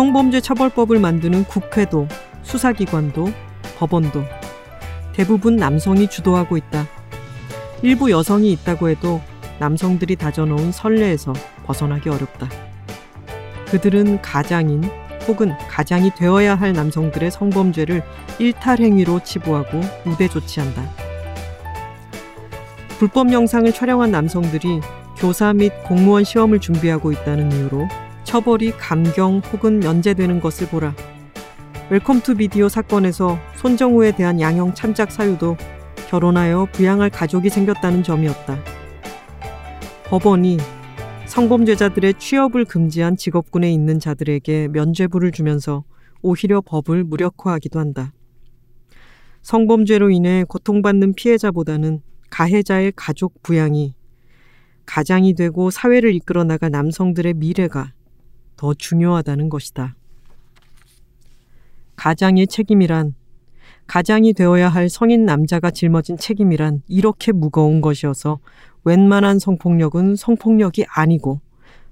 성범죄 처벌법을 만드는 국회도 수사기관도 법원도 대부분 남성이 주도하고 있다. 일부 여성이 있다고 해도 남성들이 다져놓은 선례에서 벗어나기 어렵다. 그들은 가장인 혹은 가장이 되어야 할 남성들의 성범죄를 일탈행위로 치부하고 우대 조치한다. 불법 영상을 촬영한 남성들이 교사 및 공무원 시험을 준비하고 있다는 이유로 처벌이 감경 혹은 면제되는 것을 보라. Welcome to Video 사건에서 손정우에 대한 양형 참작 사유도 결혼하여 부양할 가족이 생겼다는 점이었다. 법원이 성범죄자들의 취업을 금지한 직업군에 있는 자들에게 면죄부를 주면서 오히려 법을 무력화하기도 한다. 성범죄로 인해 고통받는 피해자보다는 가해자의 가족 부양이 가장이 되고 사회를 이끌어 나갈 남성들의 미래가 더 중요하다는 것이다. 가장의 책임이란 가장이 되어야 할 성인 남자가 짊어진 책임이란 이렇게 무거운 것이어서 웬만한 성폭력은 성폭력이 아니고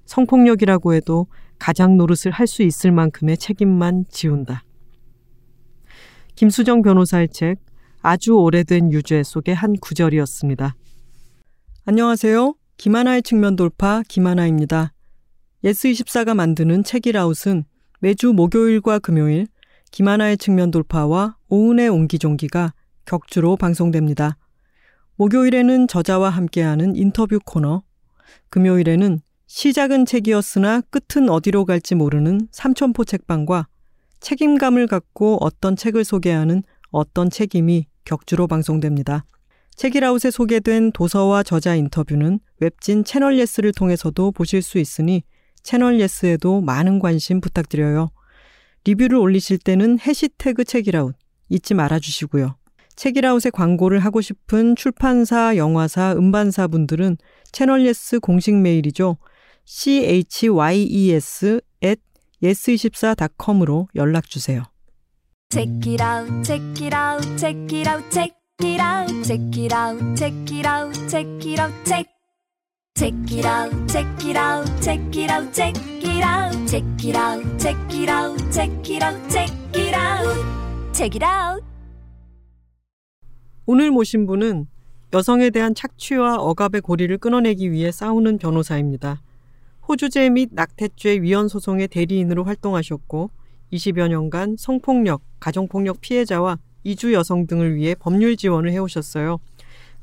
성폭력이라고 해도 가장 노릇을 할 수 있을 만큼의 책임만 지운다. 김수정 변호사의 책 아주 오래된 유죄 속의 한 구절이었습니다. 안녕하세요. 김하나의 측면 돌파 김하나입니다. 예스24가 만드는 책읽아웃은 매주 목요일과 금요일 김하나의 측면 돌파와 오은의 옹기종기가 격주로 방송됩니다. 목요일에는 저자와 함께하는 인터뷰 코너, 금요일에는 시작은 책이었으나 끝은 어디로 갈지 모르는 삼천포 책방과 책임감을 갖고 어떤 책을 소개하는 어떤 책임이 격주로 방송됩니다. 책읽아웃에 소개된 도서와 저자 인터뷰는 웹진 채널 예스를 통해서도 보실 수 있으니 채널 예스에도 많은 관심 부탁드려요. 리뷰를 올리실 때는 해시태그 책읽아웃 잊지 말아 주시고요. 책읽아웃에 광고를 하고 싶은 출판사, 영화사, 음반사 분들은 채널 예스 공식 메일이죠. chyes at yes24.com으로 연락 주세요. Check it out, check it out, check it out, check it out, check it out, check it out, check it out, check. Check it out, check it out, check it out, check it out, check it out, check it out, check it out, check it out, check it out. 오늘 모신 분은 여성에 대한 착취와 억압의 고리를 끊어내기 위해 싸우는 변호사입니다. 호주제 및 낙태죄 위헌 소송의 대리인으로 활동하셨고 20여 년간 성폭력, 가정폭력 피해자와 이주 여성 등을 위해 법률 지원을 해오셨어요.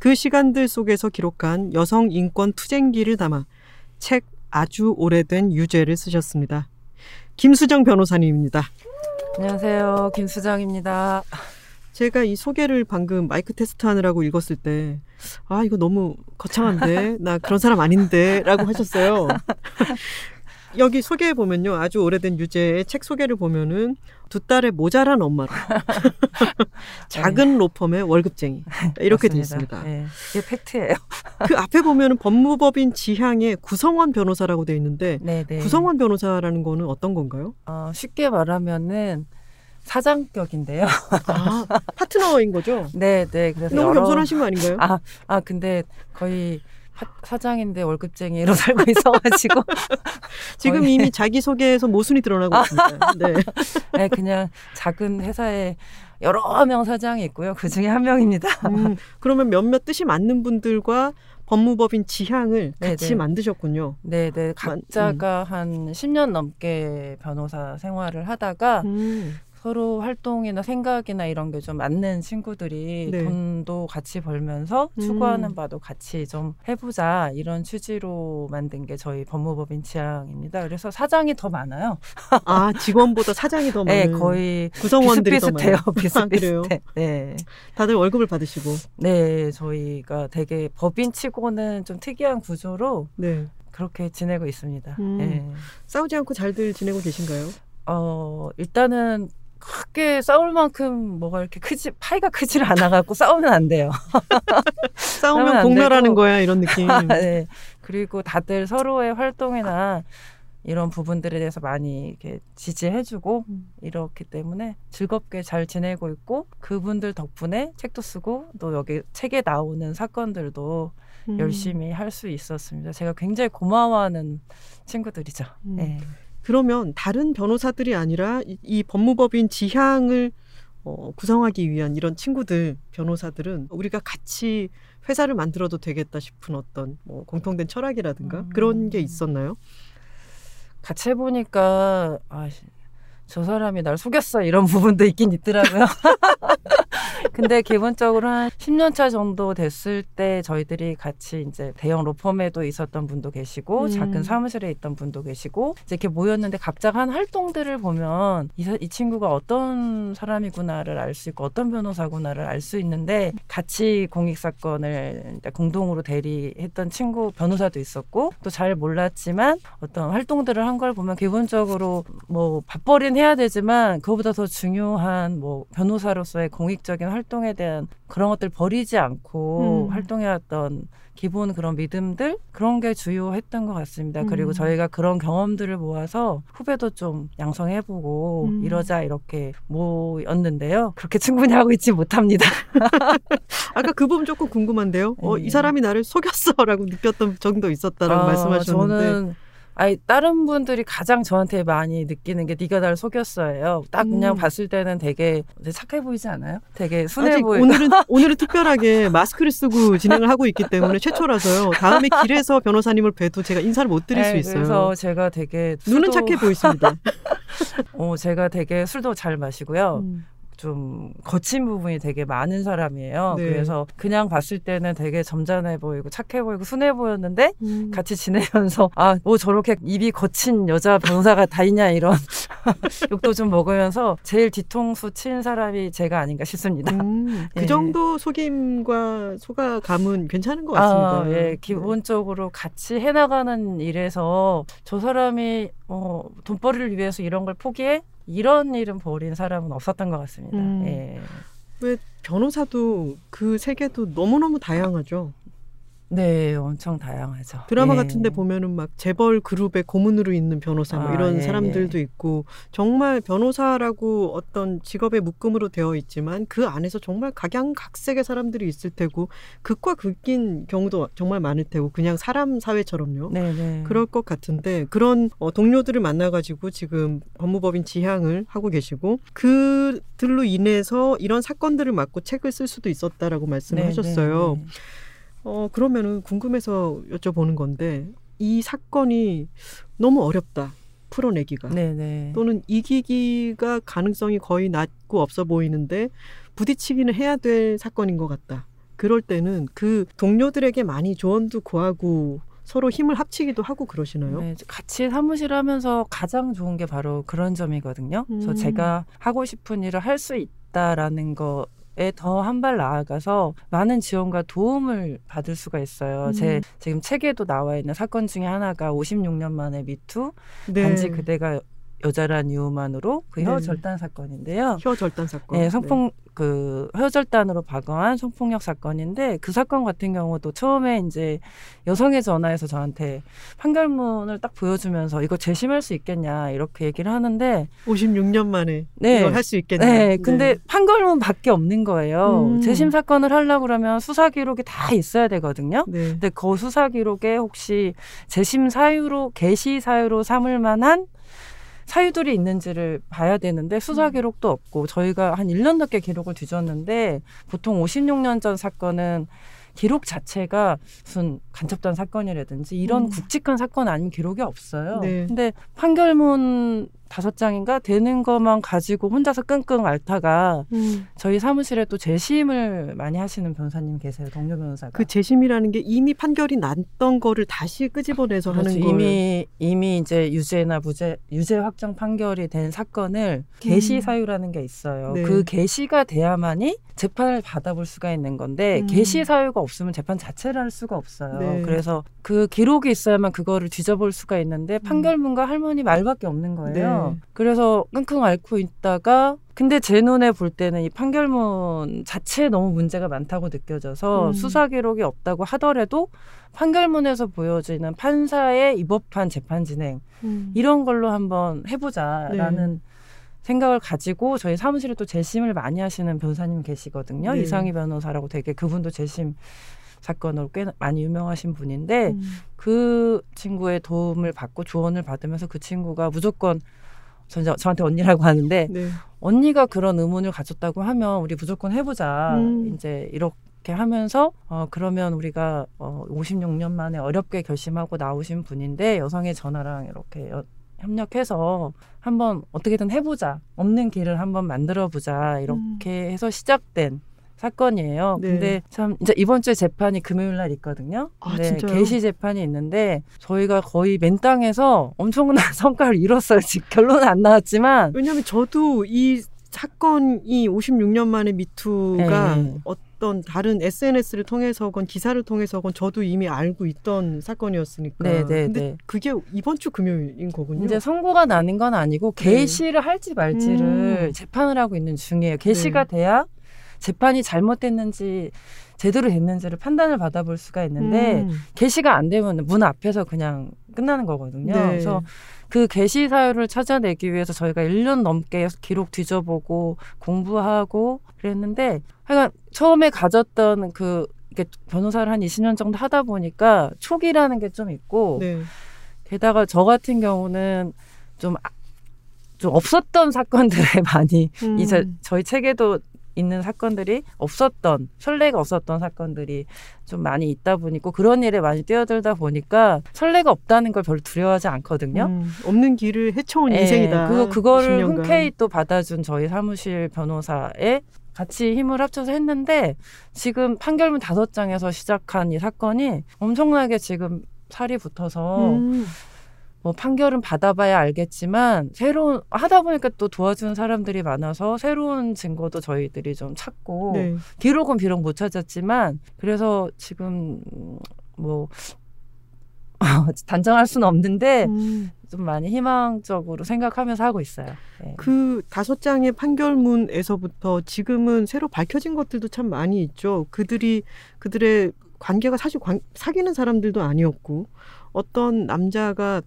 그 시간들 속에서 기록한 여성 인권 투쟁기를 담아 책 아주 오래된 유죄를 쓰셨습니다. 김수정 변호사님입니다. 안녕하세요. 김수정입니다. 제가 이 소개를 방금 마이크 테스트 하느라고 읽었을 때, 아, 이거 너무 거창한데? 나 그런 사람 아닌데? 라고 하셨어요. 여기 소개해 보면요. 아주 오래된 유재의 책 소개를 보면은 두 딸의 모자란 엄마로 작은 네. 로펌의 월급쟁이 이렇게 돼 있습니다. 네. 이게 팩트예요. 그 앞에 보면은 법무법인 지향의 구성원 변호사라고 돼 있는데 네네. 네. 구성원 변호사라는 거는 어떤 건가요? 어, 쉽게 말하면은 사장격인데요. 아, 파트너인 거죠? 네, 네. 그래서 너무 여러... 겸손하신 거 아닌가요? 아, 아 근데 거의 사장인데 월급쟁이로 살고 있어가지고 지금 거의... 이미 자기 소개에서 모순이 드러나고 있습니다. 네. 네, 그냥 작은 회사에 여러 명 사장이 있고요. 그 중에 한 명입니다. 음, 그러면 몇몇 뜻이 맞는 분들과 법무법인 지향을 같이 네네. 만드셨군요. 네, 네. 각자가 음. 한 10년 넘게 변호사 생활을 하다가 음. 서로 활동이나 생각이나 이런 게 좀 맞는 친구들이 네. 돈도 같이 벌면서 음. 추구하는 바도 같이 좀 해보자 이런 취지로 만든 게 저희 법무법인 지향입니다. 그래서 사장이 더 많아요. 아 직원보다 사장이 더 네, 많은. 네, 거의 구성원들이 비슷비슷해요. 더 비슷비슷해요. 아, 네. 다들 월급을 받으시고. 네, 저희가 되게 법인치고는 좀 특이한 구조로 네. 그렇게 지내고 있습니다. 음. 네. 싸우지 않고 잘들 지내고 계신가요? 어, 일단은 크게 싸울 만큼 뭐가 이렇게 크지 파이가 크지를 않아갖고 싸우면 안 돼요. 싸우면 공멸하는 거야 이런 느낌. 네. 그리고 다들 서로의 활동이나 이런 부분들에 대해서 많이 이렇게 지지해주고 음. 이렇기 때문에 즐겁게 잘 지내고 있고 그분들 덕분에 책도 쓰고 또 여기 책에 나오는 사건들도 음. 열심히 할 수 있었습니다. 제가 굉장히 고마워하는 친구들이죠. 음. 네. 그러면 다른 변호사들이 아니라 이, 이 법무법인 지향을 어, 구성하기 위한 이런 친구들 변호사들은 우리가 같이 회사를 만들어도 되겠다 싶은 어떤 뭐 공통된 철학이라든가 음. 그런 게 있었나요? 같이 해보니까 아, 저 사람이 날 속였어 이런 부분도 있긴 있더라고요. 근데 기본적으로 한 10년 차 정도 됐을 때 저희들이 같이 이제 대형 로펌에도 있었던 분도 계시고 음. 작은 사무실에 있던 분도 계시고 이제 이렇게 모였는데 각자 한 활동들을 보면 이, 이 친구가 어떤 사람이구나를 알 수 있고 어떤 변호사구나를 알 수 있는데 같이 공익 사건을 공동으로 대리했던 친구 변호사도 있었고 또 잘 몰랐지만 어떤 활동들을 한 걸 보면 기본적으로 뭐 밥벌이는 해야 되지만 그거보다 더 중요한 뭐 변호사로서의 공익적인 활동 에 대한 그런 것들 버리지 않고 음. 활동해왔던 기본 그런 믿음들 그런 게 주요했던 것 같습니다. 음. 그리고 저희가 그런 경험들을 모아서 후배도 좀 양성해보고 음. 이러자 이렇게 모였는데요. 그렇게 충분히 하고 있지 못합니다. 아까 그 부분 조금 궁금한데요. 어, 이 네. 사람이 나를 속였어라고 느꼈던 정도 있었다라고 아, 말씀하셨는데. 저는 아니 다른 분들이 가장 저한테 많이 느끼는 게 네가 날 속였어요. 딱 그냥 음. 봤을 때는 되게 착해 보이지 않아요? 되게 순해 보이. 오늘은 오늘은 특별하게 마스크를 쓰고 진행을 하고 있기 때문에 최초라서요. 다음에 길에서 변호사님을 뵈도 제가 인사를 못 드릴 네, 수 있어요. 그래서 제가 되게. 눈은 착해 보이십니다. 어, 제가 되게 술도 잘 마시고요. 음. 좀 거친 부분이 되게 많은 사람이에요. 네. 그래서 그냥 봤을 때는 되게 점잖해 보이고 착해 보이고 순해 보였는데 음. 같이 지내면서 아 뭐 저렇게 입이 거친 여자 변호사가 다 있냐 이런 욕도 좀 먹으면서 제일 뒤통수 친 사람이 제가 아닌가 싶습니다. 음, 그 예. 정도 속임과 소가감은 괜찮은 것 같습니다. 아, 예, 네. 기본적으로 같이 해나가는 일에서 저 사람이 어, 돈벌이를 위해서 이런 걸 포기해 이런 일은 벌인 사람은 없었던 것 같습니다. 음. 예. 왜 변호사도 그 세계도 너무너무 다양하죠. 네, 엄청 다양하죠. 드라마 예. 같은데 보면은 막 재벌 그룹의 고문으로 있는 변호사 뭐 아, 이런 예, 사람들도 예. 있고 정말 변호사라고 어떤 직업의 묶음으로 되어 있지만 그 안에서 정말 각양각색의 사람들이 있을 테고 극과 극인 경우도 정말 많을 테고 그냥 사람 사회처럼요. 네네. 네. 그럴 것 같은데 그런 어, 동료들을 만나가지고 지금 법무법인 지향을 하고 계시고 그들로 인해서 이런 사건들을 맡고 책을 쓸 수도 있었다라고 말씀을. 하셨어요. 네, 네. 어, 그러면은 궁금해서 여쭤보는 건데 이 사건이 너무 어렵다. 풀어내기가. 네네. 또는 이기기가 가능성이 거의 낮고 없어 보이는데 부딪히기는 해야 될 사건인 것 같다. 그럴 때는 그 동료들에게 많이 조언도 구하고 서로 힘을 합치기도 하고 그러시나요? 네, 같이 사무실 하면서 가장 좋은 게 바로 그런 점이거든요. 음. 그래서 제가 하고 싶은 일을 할 수 있다라는 거에 더 한 발 나아가서 많은 지원과 도움을 받을 수가 있어요. 음. 제 지금 책에도 나와 있는 사건 중에 하나가 56년 만에 미투 네. 단지 그대가 여자란 이유만으로 그혀 네. 절단 사건인데요. 혀 절단 사건. 네, 성폭 네. 그 혀절단으로 박어한 성폭력 사건인데 그 사건 같은 경우도 처음에 이제 여성의 전화에서 저한테 판결문을 딱 보여주면서 이거 재심할 수 있겠냐 이렇게 얘기를 하는데 56년 만에 네. 이걸 할 수 있겠냐. 네, 근데 네. 판결문밖에 없는 거예요. 음. 재심 사건을 하려고 그러면 수사 기록이 다 있어야 되거든요. 네. 근데 그 수사 기록에 혹시 재심 사유로 개시 사유로 삼을 만한 사유들이 있는지를 봐야 되는데 수사 음. 기록도 없고 저희가 한 1년 넘게 기록을 뒤졌는데 보통 56년 전 사건은 기록 자체가 무슨 간첩단 사건이라든지 이런 음. 굵직한 사건 아니면 기록이 없어요. 네. 근데 판결문 다섯 장인가 되는 것만 가지고 혼자서 끙끙 앓다가 음. 저희 사무실에 또 재심을 많이 하시는 변호사님 계세요 동료 변호사가 그 재심이라는 게 이미 판결이 났던 거를 다시 끄집어내서 그렇죠. 하는 거예요 이미 이미 이제 유죄나 무죄 유죄 확정 판결이 된 사건을 개시 음. 사유라는 게 있어요 네. 그 개시가 돼야만이 재판을 받아볼 수가 있는 건데 음. 개시 사유가 없으면 재판 자체를 할 수가 없어요 네. 그래서 그 기록이 있어야만 그거를 뒤져볼 수가 있는데 음. 판결문과 할머니 말밖에 없는 거예요. 네. 그래서 끙끙 앓고 있다가 근데 제 눈에 볼 때는 이 판결문 자체에 너무 문제가 많다고 느껴져서 음. 수사 기록이 없다고 하더라도 판결문에서 보여지는 판사의 입법한 재판 진행 음. 이런 걸로 한번 해보자라는 네. 생각을 가지고 저희 사무실에 또 재심을 많이 하시는 변호사님 계시거든요. 네. 이상희 변호사라고 되게 그분도 재심 사건으로 꽤 많이 유명하신 분인데 음. 그 친구의 도움을 받고 조언을 받으면서 그 친구가 무조건 저, 저한테 언니라고 하는데 네. 언니가 그런 의문을 가졌다고 하면 우리 무조건 해보자 음. 이제 이렇게 하면서 어 그러면 우리가 어 56년 만에 어렵게 결심하고 나오신 분인데 여성의 전화랑 이렇게 여, 협력해서 한번 어떻게든 해보자 없는 길을 한번 만들어보자 이렇게 음. 해서 시작된 사건이에요. 네. 근데 참 이제 이번 주에 재판이 금요일 날 있거든요. 아, 네, 개시 재판이 있는데 저희가 거의 맨 땅에서 엄청난 성과를 이뤘어요. 지금 결론은 안 나왔지만 왜냐하면 저도 이 사건이 56년 만에 미투가 네. 어떤 다른 SNS를 통해서건 기사를 통해서건 저도 이미 알고 있던 사건이었으니까. 네, 네, 근데 네. 그게 이번 주 금요일인 거군요. 이제 선고가 나는 건 아니고 개시를 네. 할지 말지를 음. 재판을 하고 있는 중이에요. 개시가 네. 돼야 재판이 잘못됐는지 제대로 됐는지를 판단을 받아볼 수가 있는데 음. 게시가 안 되면 문 앞에서 그냥 끝나는 거거든요. 네. 그래서 그 게시 사유를 찾아내기 위해서 저희가 1년 넘게 기록 뒤져보고 공부하고 그랬는데 하여간 처음에 가졌던 그 이게 변호사를 한 20년 정도 하다 보니까 초기라는 게 좀 있고 네. 게다가 저 같은 경우는 좀, 아, 좀 없었던 사건들에 많이 음. 이제 저희 책에도 있는 사건들이 없었던 설레가 없었던 사건들이 좀 많이 있다 보니까 그런 일에 많이 뛰어들다 보니까 설레가 없다는 걸 별로 두려워하지 않거든요. 음, 없는 길을 헤쳐온 네, 인생이다. 그 그거를 흔쾌히 또 받아준 저희 사무실 변호사의 같이 힘을 합쳐서 했는데 지금 판결문 다섯 장에서 시작한 이 사건이 엄청나게 지금 살이 붙어서 음. 뭐 판결은 받아봐야 알겠지만 새로운 하다 보니까 또 도와주는 사람들이 많아서 새로운 증거도 저희들이 좀 찾고 네. 기록은 비록 못 찾았지만 그래서 지금 뭐 단정할 수는 없는데 음. 좀 많이 희망적으로 생각하면서 하고 있어요. 네. 그 다섯 장의 판결문에서부터 지금은 새로 밝혀진 것들도 참 많이 있죠. 그들이 그들의 관계가 사실 관, 사귀는 사람들도 아니었고 어떤 남자가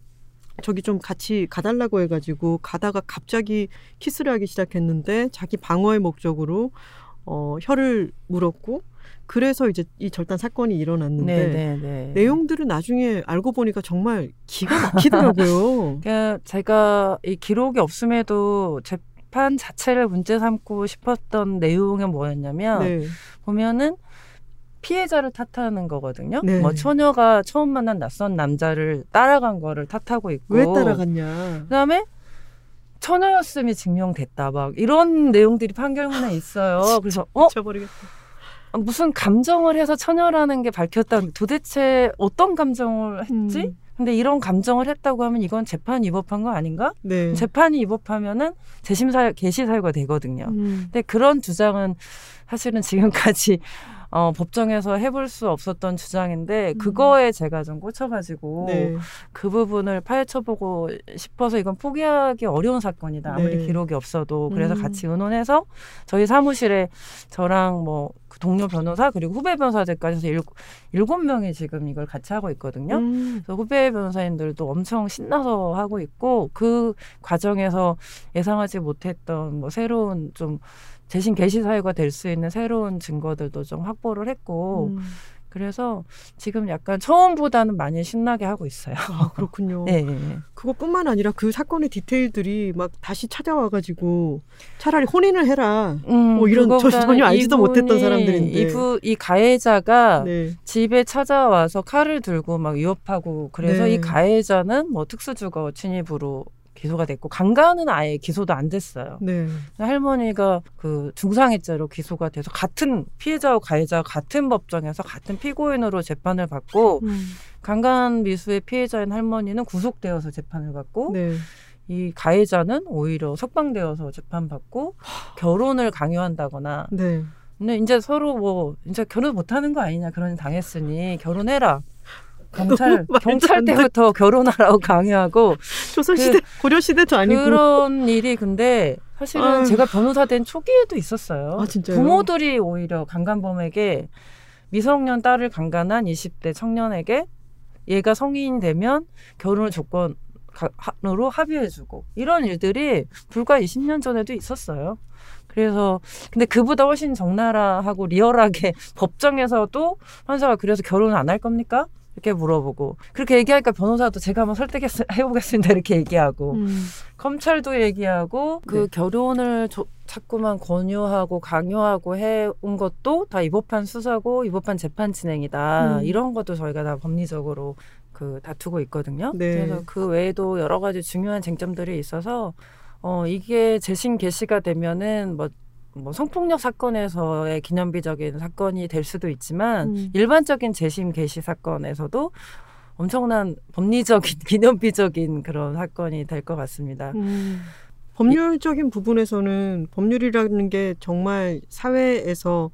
저기 좀 같이 가달라고 해가지고 가다가 갑자기 키스를 하기 시작했는데 자기 방어의 목적으로 어, 혀를 물었고 그래서 이제 이 절단 사건이 일어났는데 네네네. 네, 네. 내용들은 나중에 알고 보니까 정말 기가 막히더라고요. 그러니까 제가 이 기록이 없음에도 재판 자체를 문제 삼고 싶었던 내용은 뭐였냐면 네. 보면은 피해자를 탓하는 거거든요. 네. 뭐 처녀가 처음 만난 낯선 남자를 따라간 거를 탓하고 있고 왜 따라갔냐. 그다음에 처녀였음이 증명됐다. 막 이런 내용들이 판결문에 있어요. 그래서 어 쳐버리겠다. 무슨 감정을 해서 처녀라는 게 밝혔다. 도대체 어떤 감정을 했지? 음. 근데 이런 감정을 했다고 하면 이건 재판 위법한 거 아닌가? 네. 재판이 위법하면은 재심 사 개시 사유가 되거든요. 음. 근데 그런 주장은 사실은 지금까지 어, 법정에서 해볼 수 없었던 주장인데 음. 그거에 제가 좀 꽂혀가지고 네. 그 부분을 파헤쳐보고 싶어서 이건 포기하기 어려운 사건이다 아무리 네. 기록이 없어도 그래서 음. 같이 의논해서 저희 사무실에 저랑 뭐그 동료 변호사 그리고 후배 변호사들까지 해서 일, 일곱 명이 지금 이걸 같이 하고 있거든요. 음. 그래서 후배 변호사님들도 엄청 신나서 하고 있고 그 과정에서 예상하지 못했던 뭐 새로운 좀 재신 개시 사유가 될 수 있는 새로운 증거들도 좀 확보를 했고 음. 그래서 지금 약간 처음보다는 많이 신나게 하고 있어요. 아, 그렇군요. 네. 그것뿐만 아니라 그 사건의 디테일들이 막 다시 찾아와가지고 차라리 혼인을 해라. 음, 뭐 이런 저 전혀 알지도 못했던 사람들인데. 이부 이 가해자가 네. 집에 찾아와서 칼을 들고 막 위협하고 그래서 네. 이 가해자는 뭐 특수주거 침입으로 기소가 됐고 강간은 아예 기소도 안 됐어요. 네. 할머니가 그 중상해죄로 기소가 돼서 같은 피해자와 가해자 같은 법정에서 같은 피고인으로 재판을 받고 음. 강간 미수의 피해자인 할머니는 구속되어서 재판을 받고 네. 이 가해자는 오히려 석방되어서 재판받고 결혼을 강요한다거나 네. 근데 이제 서로 뭐 이제 결혼 못하는 거 아니냐 그런 당했으니 결혼해라 경찰 경찰 때부터 결혼하라고 강요하고 조선 시대 그, 고려 시대도 아니고 그런 일이 근데 사실은 아유. 제가 변호사 된 초기에도 있었어요. 아, 부모들이 오히려 강간범에게 미성년 딸을 강간한 20대 청년에게 얘가 성인이 되면 결혼을 조건으로 합의해주고 이런 일들이 불과 20년 전에도 있었어요. 그래서 근데 그보다 훨씬 적나라하고 리얼하게 법정에서도 판사가 그래서 결혼 안 할 겁니까? 이렇게 물어보고 그렇게 얘기하니까 변호사도 제가 한번 설득해보겠습니다 이렇게 얘기하고 음. 검찰도 얘기하고 그 네. 결혼을 조, 자꾸만 권유하고 강요하고 해온 것도 다 이법한 수사고 이법한 재판 진행이다 음. 이런 것도 저희가 다 법리적으로 그 다투고 있거든요. 네. 그래서 그 외에도 여러 가지 중요한 쟁점들이 있어서 어 이게 재심 개시가 되면은 뭐 뭐 성폭력 사건에서의 기념비적인 사건이 될 수도 있지만 음. 일반적인 재심 개시 사건에서도 엄청난 법리적인 기념비적인 그런 사건이 될 것 같습니다. 음. 법률적인 부분에서는 법률이라는 게 정말 사회에서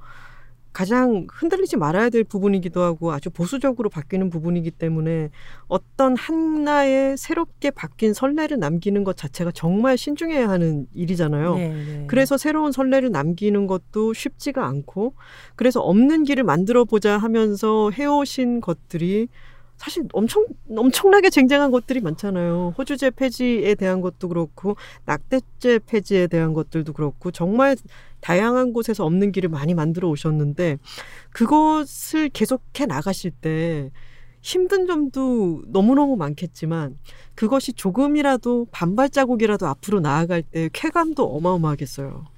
가장 흔들리지 말아야 될 부분이기도 하고 아주 보수적으로 바뀌는 부분이기 때문에 어떤 하나의 새롭게 바뀐 선례를 남기는 것 자체가 정말 신중해야 하는 일이잖아요. 네, 네. 그래서 새로운 선례를 남기는 것도 쉽지가 않고 그래서 없는 길을 만들어 보자 하면서 해오신 것들이 사실 엄청 엄청나게 쟁쟁한 것들이 많잖아요. 호주제 폐지에 대한 것도 그렇고 낙태죄 폐지에 대한 것들도 그렇고 정말 다양한 곳에서 없는 길을 많이 만들어 오셨는데 그것을 계속해 나가실 때 힘든 점도 너무너무 많겠지만 그것이 조금이라도 반발자국이라도 앞으로 나아갈 때 쾌감도 어마어마하겠어요.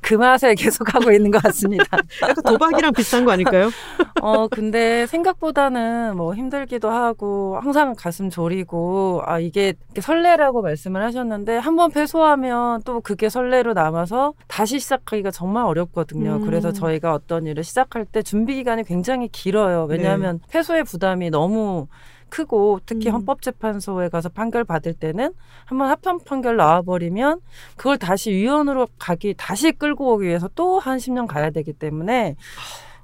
그 맛에 계속 하고 있는 것 같습니다. 약간 도박이랑 비슷한 거 아닐까요? 어, 근데 생각보다는 뭐 힘들기도 하고 항상 가슴 졸이고 아, 이게 설레라고 말씀을 하셨는데 한번 패소하면 또 그게 설레로 남아서 다시 시작하기가 정말 어렵거든요. 음. 그래서 저희가 어떤 일을 시작할 때 준비 기간이 굉장히 길어요. 왜냐하면 네. 패소의 부담이 너무 크고 특히 음. 헌법재판소에 가서 판결 받을 때는 한번 합헌 판결 나와버리면 그걸 다시 위원으로 가기 다시 끌고 오기 위해서 또 한 10년 가야 되기 때문에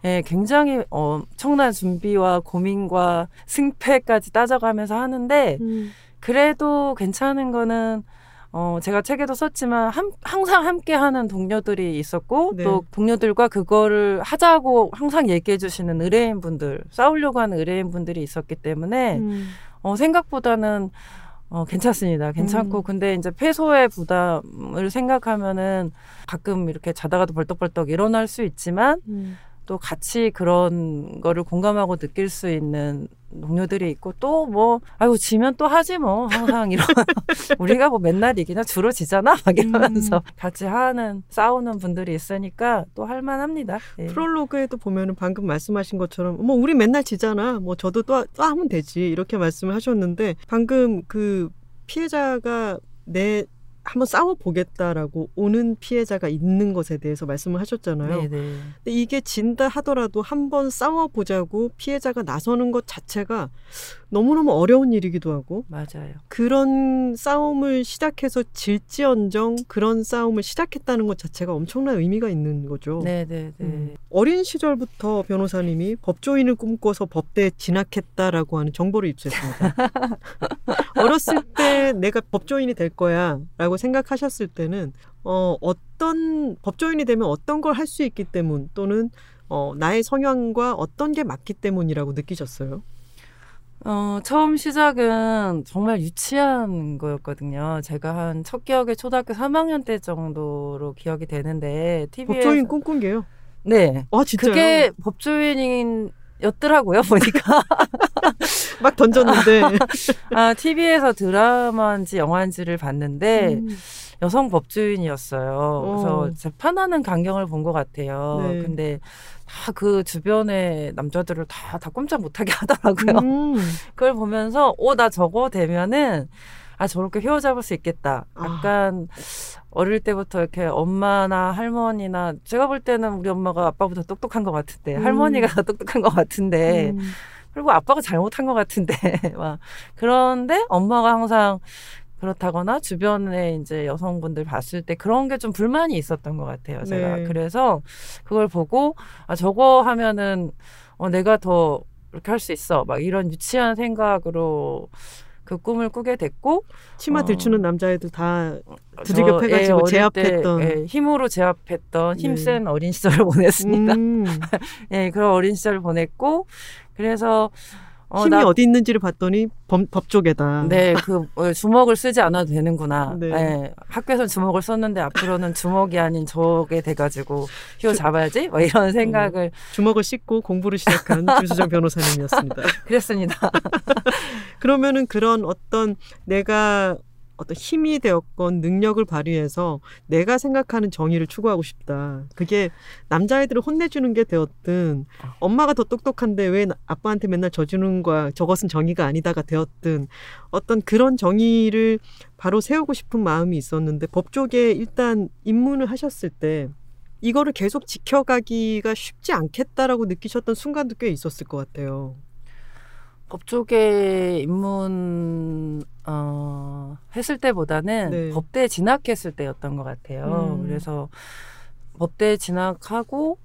예, 굉장히 엄청난 준비와 고민과 승패까지 따져가면서 하는데 음. 그래도 괜찮은 거는 어, 제가 책에도 썼지만 함, 항상 함께 하는 동료들이 있었고 네. 또 동료들과 그거를 하자고 항상 얘기해 주시는 의뢰인분들, 싸우려고 하는 의뢰인분들이 있었기 때문에 음. 어, 생각보다는 어, 괜찮습니다. 괜찮고. 음. 근데 이제 패소의 부담을 생각하면은 가끔 이렇게 자다가도 벌떡벌떡 일어날 수 있지만 음. 또 같이 그런 거를 공감하고 느낄 수 있는 동료들이 있고 또 뭐 아이고 지면 또 하지 뭐 항상 이런 우리가 뭐 맨날 이기나 주로 지잖아 막 이러면서 음. 같이 하는 싸우는 분들이 있으니까 또 할만합니다. 예. 프롤로그에도 보면은 방금 말씀하신 것처럼 뭐 우리 맨날 지잖아 뭐 저도 또, 또 하면 되지 이렇게 말씀을 하셨는데 방금 그 피해자가 내 한번 싸워 보겠다라고 오는 피해자가 있는 것에 대해서 말씀을 하셨잖아요. 네네. 근데 이게 진다 하더라도 한번 싸워 보자고 피해자가 나서는 것 자체가 너무너무 어려운 일이기도 하고 맞아요. 그런 싸움을 시작해서 질지언정 그런 싸움을 시작했다는 것 자체가 엄청난 의미가 있는 거죠. 네네네. 음. 어린 시절부터 변호사님이 법조인을 꿈꿔서 법대에 진학했다라고 하는 정보를 입수했습니다. 어렸을 때 내가 법조인이 될 거야라고 생각하셨을 때는 어, 어떤 법조인이 되면 어떤 걸 할 수 있기 때문 또는 어, 나의 성향과 어떤 게 맞기 때문이라고 느끼셨어요? 어, 처음 시작은 정말 유치한 거였거든요. 제가 한 첫 기억에 초등학교 3학년 때 정도로 기억이 되는데 TV에 법조인 꿈꾼 게요? 네. 아, 진짜요? 그게 법조인인 였더라고요 보니까 막 던졌는데 아 TV에서 드라마인지 영화인지를 봤는데 음. 여성 법조인이었어요. 그래서 어. 재판하는 광경을 본 것 같아요. 네. 근데 다 그 주변의 남자들을 다, 다 꼼짝 못하게 하더라고요. 음. 그걸 보면서, 오, 나 저거 되면은, 아, 저렇게 휘어잡을 수 있겠다. 아. 약간, 아. 어릴 때부터 이렇게 엄마나 할머니나, 제가 볼 때는 우리 엄마가 아빠보다 똑똑한 것 같은데, 음. 할머니가 똑똑한 것 같은데, 음. 그리고 아빠가 잘못한 것 같은데, 막. 그런데 엄마가 항상 그렇다거나 주변에 이제 여성분들 봤을 때 그런 게 좀 불만이 있었던 것 같아요. 제가 네. 그래서 그걸 보고 아 저거 하면은 어 내가 더 이렇게 할 수 있어 막 이런 유치한 생각으로 그 꿈을 꾸게 됐고 치마 들추는 어, 남자애들 다 두들겨 패가지고 예, 제압했던 때, 예, 힘으로 제압했던 네. 힘센 어린 시절을 보냈습니다. 음. 예, 그런 어린 시절을 보냈고 그래서 어, 힘이 나, 어디 있는지를 봤더니 법, 법 쪽에다. 네, 그 어, 주먹을 쓰지 않아도 되는구나. 네. 네. 학교에서 주먹을 썼는데 앞으로는 주먹이 아닌 저게 돼가지고 휘어 잡아야지. 뭐 이런 음, 생각을 주먹을 씻고 공부를 시작한 주수정 변호사님이었습니다. 그랬습니다. 그러면은 그런 어떤 내가 어떤 힘이 되었건 능력을 발휘해서 내가 생각하는 정의를 추구하고 싶다. 그게 남자애들을 혼내주는 게 되었든 엄마가 더 똑똑한데 왜 아빠한테 맨날 져주는 거야. 저것은 정의가 아니다가 되었든 어떤 그런 정의를 바로 세우고 싶은 마음이 있었는데 법조계 일단 입문을 하셨을 때 이거를 계속 지켜가기가 쉽지 않겠다라고 느끼셨던 순간도 꽤 있었을 것 같아요. 법조계 입문 어, 했을 때보다는 네. 법대 진학했을 때였던 것 같아요. 음. 그래서 법대 진학하고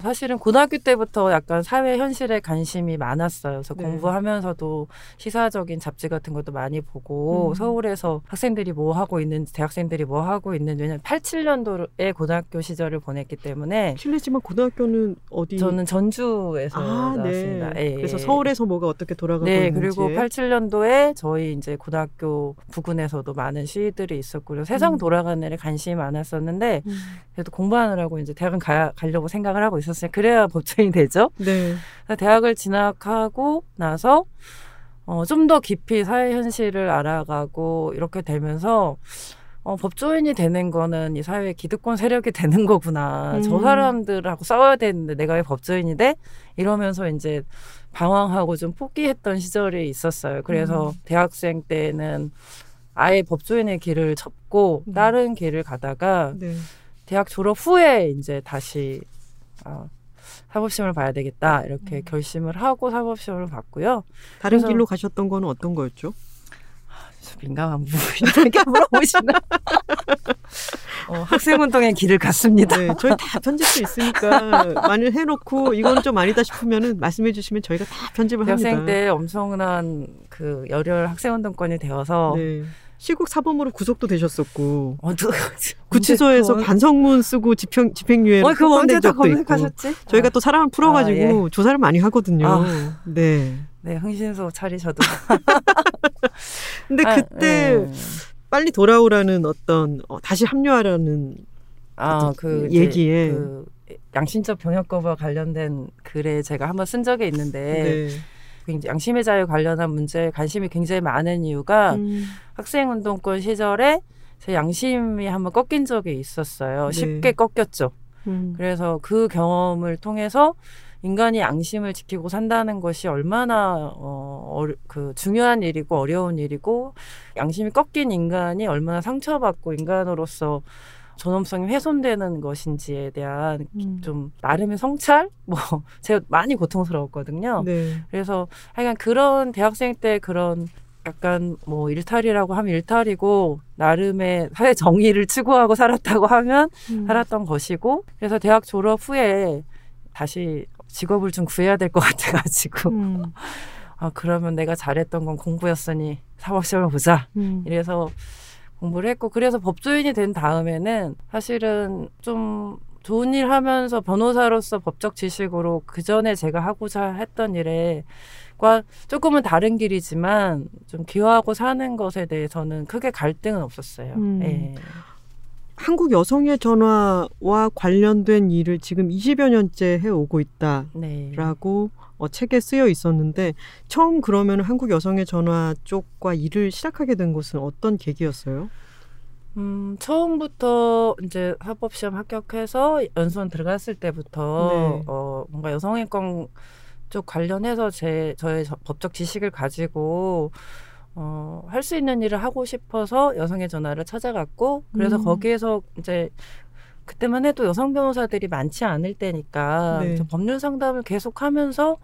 사실은 고등학교 때부터 약간 사회 현실에 관심이 많았어요. 그래서 네. 공부하면서도 시사적인 잡지 같은 것도 많이 보고 음. 서울에서 학생들이 뭐 하고 있는지 대학생들이 뭐 하고 있는지 왜냐면 87년도에 고등학교 시절을 보냈기 때문에 실례지만 고등학교는 어디? 저는 전주에서 아, 네. 나왔습니다. 네. 예, 그래서 서울에서 뭐가 어떻게 돌아가고 네, 있는지. 그리고 87년도에 저희 이제 고등학교 부근에서도 많은 시위들이 있었고 그래서 세상 음. 돌아가는 일에 관심이 많았었는데 음. 그래도 공부하느라고 이제 대학은 가, 가려고 생각을 하고 있었어요. 있었어요. 그래야 법조인이 되죠. 네. 대학을 진학하고 나서 어, 좀 더 깊이 사회 현실을 알아가고 이렇게 되면서 어, 법조인이 되는 거는 이 사회의 기득권 세력이 되는 거구나. 음. 저 사람들하고 싸워야 되는데 내가 왜 법조인이 돼? 이러면서 이제 방황하고 좀 포기했던 시절이 있었어요. 그래서 음. 대학생 때는 아예 법조인의 길을 접고 음. 다른 길을 가다가 네. 대학 졸업 후에 이제 다시 어, 사법시험을 봐야 되겠다 이렇게 음. 결심을 하고 사법시험을 봤고요. 다른 길로 가셨던 거는 어떤 거였죠? 민감한 부분이렇게 물어보시나? 어, 학생운동의 길을 갔습니다. 네, 저희 다 편집도 있으니까 만일 해놓고 이건 좀 아니다 싶으면은 말씀해 주시면 저희가 다 편집을 합니다. 학생 때 엄청난 그 열혈 학생운동권이 되어서 네. 시국 사범으로 구속도 되셨었고 어, 구치소에서 반성문 쓰고 집행 집행유예로 어, 그 언제 다 검색하셨지? 저희가 아. 또 사람을 풀어가지고 아, 예. 조사를 많이 하거든요. 아. 네. 네, 흥신소 차리셔도. 근데 아, 그때 네. 빨리 돌아오라는 어떤 어, 다시 합류하라는 아, 그 얘기에 그 양심적 병역 거부와 관련된 글에 제가 한번 쓴 적이 있는데 네. 양심의 자유 관련한 문제에 관심이 굉장히 많은 이유가 음. 학생 운동권 시절에 제 양심이 한번 꺾인 적이 있었어요. 네. 쉽게 꺾였죠. 음. 그래서 그 경험을 통해서 인간이 양심을 지키고 산다는 것이 얼마나 어, 어려, 그 중요한 일이고 어려운 일이고 양심이 꺾인 인간이 얼마나 상처받고 인간으로서 존엄성이 훼손되는 것인지에 대한 음. 좀 나름의 성찰 뭐 제가 많이 고통스러웠거든요. 네. 그래서 하여간 그런 대학생 때 그런 약간 뭐 일탈이라고 하면 일탈이고 나름의 사회 정의를 추구하고 살았다고 하면 음. 살았던 것이고 그래서 대학 졸업 후에 다시 직업을 좀 구해야 될 것 같아가지고 음. 아 그러면 내가 잘했던 건 공부였으니 사법 시험을 보자 음. 이래서 공부를 했고 그래서 법조인이 된 다음에는 사실은 좀 좋은 일 하면서 변호사로서 법적 지식으로 그 전에 제가 하고자 했던 일에과 조금은 다른 길이지만 좀 기여하고 사는 것에 대해서는 크게 갈등은 없었어요. 음. 네. 한국 여성의 전화와 관련된 일을 지금 20여 년째 해오고 있다라고 네. 어, 책에 쓰여 있었는데 처음 그러면 한국 여성의 전화 쪽과 일을 시작하게 된 것은 어떤 계기였어요? 음, 처음부터 이제 사법시험 합격해서 연수원 들어갔을 때부터 네. 어, 뭔가 여성인권 쪽 관련해서 제 저의 법적 지식을 가지고 어, 할 수 있는 일을 하고 싶어서 여성의 전화를 찾아갔고 그래서 음. 거기에서 이제 그때만 해도 여성 변호사들이 많지 않을 때니까 네. 법률 상담을 계속하면서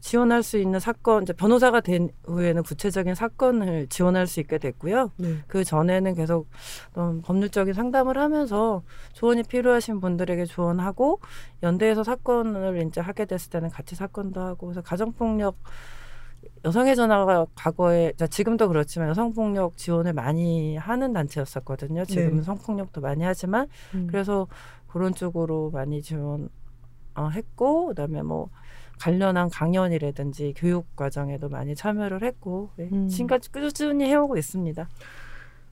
지원할 수 있는 사건, 이제 변호사가 된 후에는 구체적인 사건을 지원할 수 있게 됐고요. 네. 그 전에는 계속 좀 법률적인 상담을 하면서 조언이 필요하신 분들에게 조언하고 연대에서 사건을 이제 하게 됐을 때는 같이 사건도 하고 그래서 가정폭력 여성의 전화가 과거에 지금도 그렇지만 여성폭력 지원을 많이 하는 단체였었거든요. 지금은 네. 성폭력도 많이 하지만 음. 그래서 그런 쪽으로 많이 지원 어, 했고 그다음에 뭐 관련한 강연이라든지 교육 과정에도 많이 참여를 했고 네, 음. 지금까지 꾸준히 해오고 있습니다.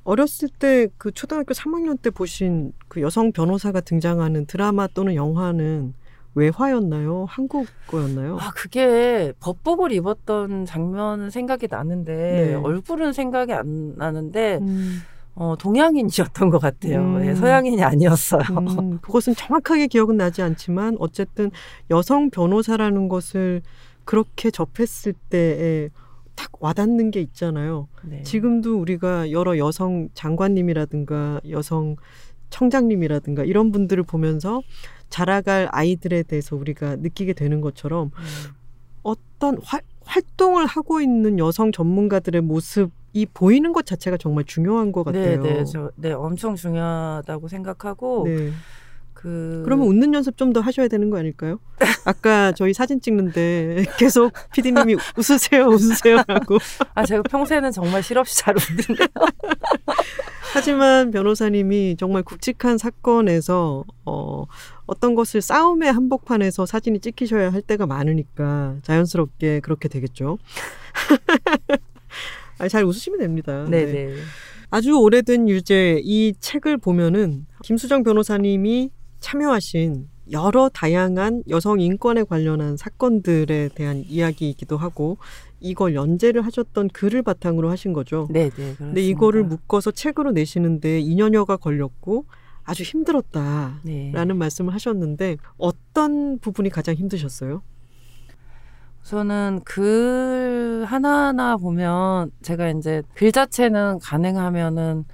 어렸을 때 그 초등학교 3학년 때 보신 그 여성 변호사가 등장하는 드라마 또는 영화는 외화였나요? 한국어였나요? 아, 그게 법복을 입었던 장면은 생각이 나는데 네. 얼굴은 생각이 안 나는데 음. 어, 동양인이었던 것 같아요. 음. 예, 서양인이 아니었어요. 음, 그것은 정확하게 기억은 나지 않지만 어쨌든 여성 변호사라는 것을 그렇게 접했을 때에 탁 와닿는 게 있잖아요. 네. 지금도 우리가 여러 여성 장관님이라든가 여성 청장님이라든가 이런 분들을 보면서 자라갈 아이들에 대해서 우리가 느끼게 되는 것처럼 음. 어떤 화, 활동을 하고 있는 여성 전문가들의 모습 이 보이는 것 자체가 정말 중요한 것 네, 같아요. 네, 네, 저, 네, 엄청 중요하다고 생각하고. 네. 그 그러면 웃는 연습 좀 더 하셔야 되는 거 아닐까요? 아까 저희 사진 찍는데 계속 피디님이 웃으세요, 웃으세요라고. 아 제가 평소에는 정말 실없이 잘 웃는데요. 하지만 변호사님이 정말 굵직한 사건에서 어, 어떤 것을 싸움의 한복판에서 사진이 찍히셔야 할 때가 많으니까 자연스럽게 그렇게 되겠죠. 아니, 잘 웃으시면 됩니다. 네네. 네. 아주 오래된 유죄 이 책을 보면은 김수정 변호사님이 참여하신 여러 다양한 여성 인권에 관련한 사건들에 대한 이야기이기도 하고 이걸 연재를 하셨던 글을 바탕으로 하신 거죠. 네, 네. 근데 이거를 묶어서 책으로 내시는데 2년여가 걸렸고 아주 힘들었다라는 네. 말씀을 하셨는데 어떤 부분이 가장 힘드셨어요? 저는 글 하나하나 보면 제가 이제 글 자체는 가능하면은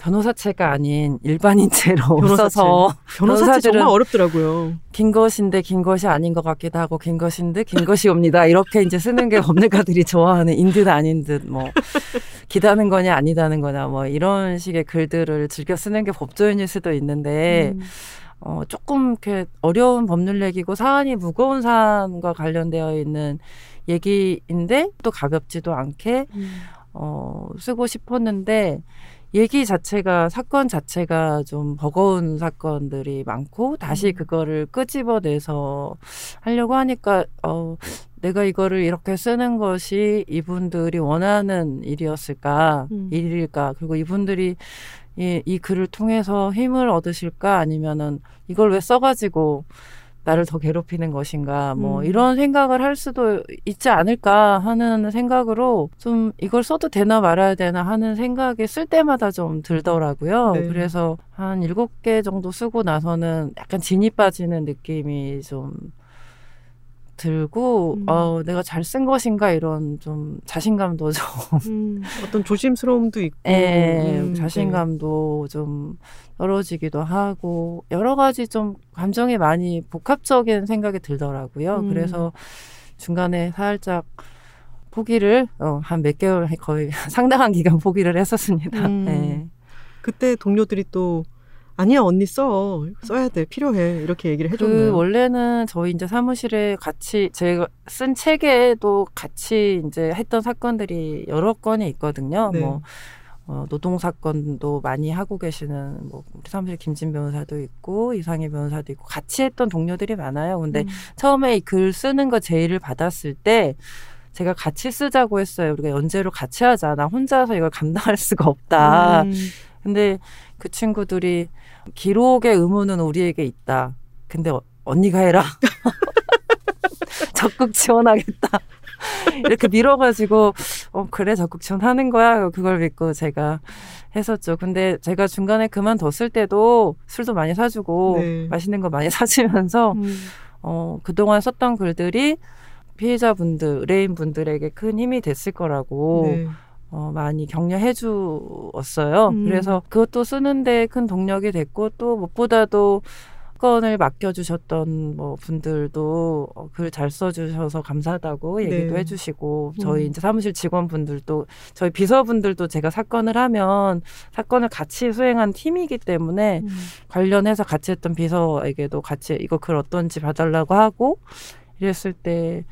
변호사체가 아닌 일반인체로 써서 변호사체 정말 어렵더라고요. 긴 것인데 긴 것이 아닌 것 같기도 하고 긴 것인데 긴 것이옵니다. 이렇게 이제 쓰는 게 법률가들이 좋아하는 인듯 아닌 듯뭐 기다는 거냐 아니다는 거냐 뭐 이런 식의 글들을 즐겨 쓰는 게 법조인일 수도 있는데 음. 어 조금 이렇게 어려운 법률 얘기고 사안이 무거운 사안과 관련되어 있는 얘기인데 또 가볍지도 않게 음. 어 쓰고 싶었는데 얘기 자체가 사건 자체가 좀 버거운 사건들이 많고 다시 음. 그거를 끄집어내서 하려고 하니까 어 내가 이거를 이렇게 쓰는 것이 이분들이 원하는 일이었을까 음. 일일까 그리고 이분들이 이, 이 글을 통해서 힘을 얻으실까 아니면은 이걸 왜 써가지고 나를 더 괴롭히는 것인가 뭐 음. 이런 생각을 할 수도 있지 않을까 하는 생각으로 좀 이걸 써도 되나 말아야 되나 하는 생각이 쓸 때마다 좀 들더라고요. 네. 그래서 한 일곱 개 정도 쓰고 나서는 약간 진이 빠지는 느낌이 좀 들고 음. 어 내가 잘 쓴 것인가 이런 좀 자신감도 좀 음, 어떤 조심스러움도 있고 예, 음, 자신감도 네. 좀 떨어지기도 하고 여러 가지 좀 감정이 많이 복합적인 생각이 들더라고요. 음. 그래서 중간에 살짝 포기를 어, 한 몇 개월 거의 상당한 기간 포기를 했었습니다. 음. 네. 그때 동료들이 또 아니야 언니 써 써야 돼 필요해 이렇게 얘기를 해줬나요? 그 원래는 저희 이제 사무실에 같이 제가 쓴 책에도 같이 이제 했던 사건들이 여러 건이 있거든요. 네. 뭐 어, 노동 사건도 많이 하고 계시는 뭐 우리 사무실 김진 변호사도 있고 이상희 변호사도 있고 같이 했던 동료들이 많아요. 근데 음. 처음에 이 글 쓰는 거 제의를 받았을 때 제가 같이 쓰자고 했어요. 우리가 연재로 같이 하자. 나 혼자서 이걸 감당할 수가 없다. 음. 근데 그 친구들이 기록의 의무는 우리에게 있다. 근데 어, 언니가 해라. 적극 지원하겠다. 이렇게 밀어가지고 어 그래 적극 지원하는 거야. 그걸 믿고 제가 했었죠. 근데 제가 중간에 그만뒀을 때도 술도 많이 사주고 네. 맛있는 거 많이 사주면서 음. 어 그동안 썼던 글들이 피해자분들, 의뢰인분들에게 큰 힘이 됐을 거라고 네. 어, 많이 격려해 주었어요. 음. 그래서 그것도 쓰는데 큰 동력이 됐고 또 무엇보다도 건을 맡겨주셨던 뭐 분들도 어, 글잘 써주셔서 감사하다고 얘기도 네. 해주시고 저희 음. 이제 사무실 직원분들도 저희 비서분들도 제가 사건을 하면 사건을 같이 수행한 팀이기 때문에 음. 관련해서 같이 했던 비서에게도 같이 이거 글 어떤지 봐달라고 하고 이랬을 때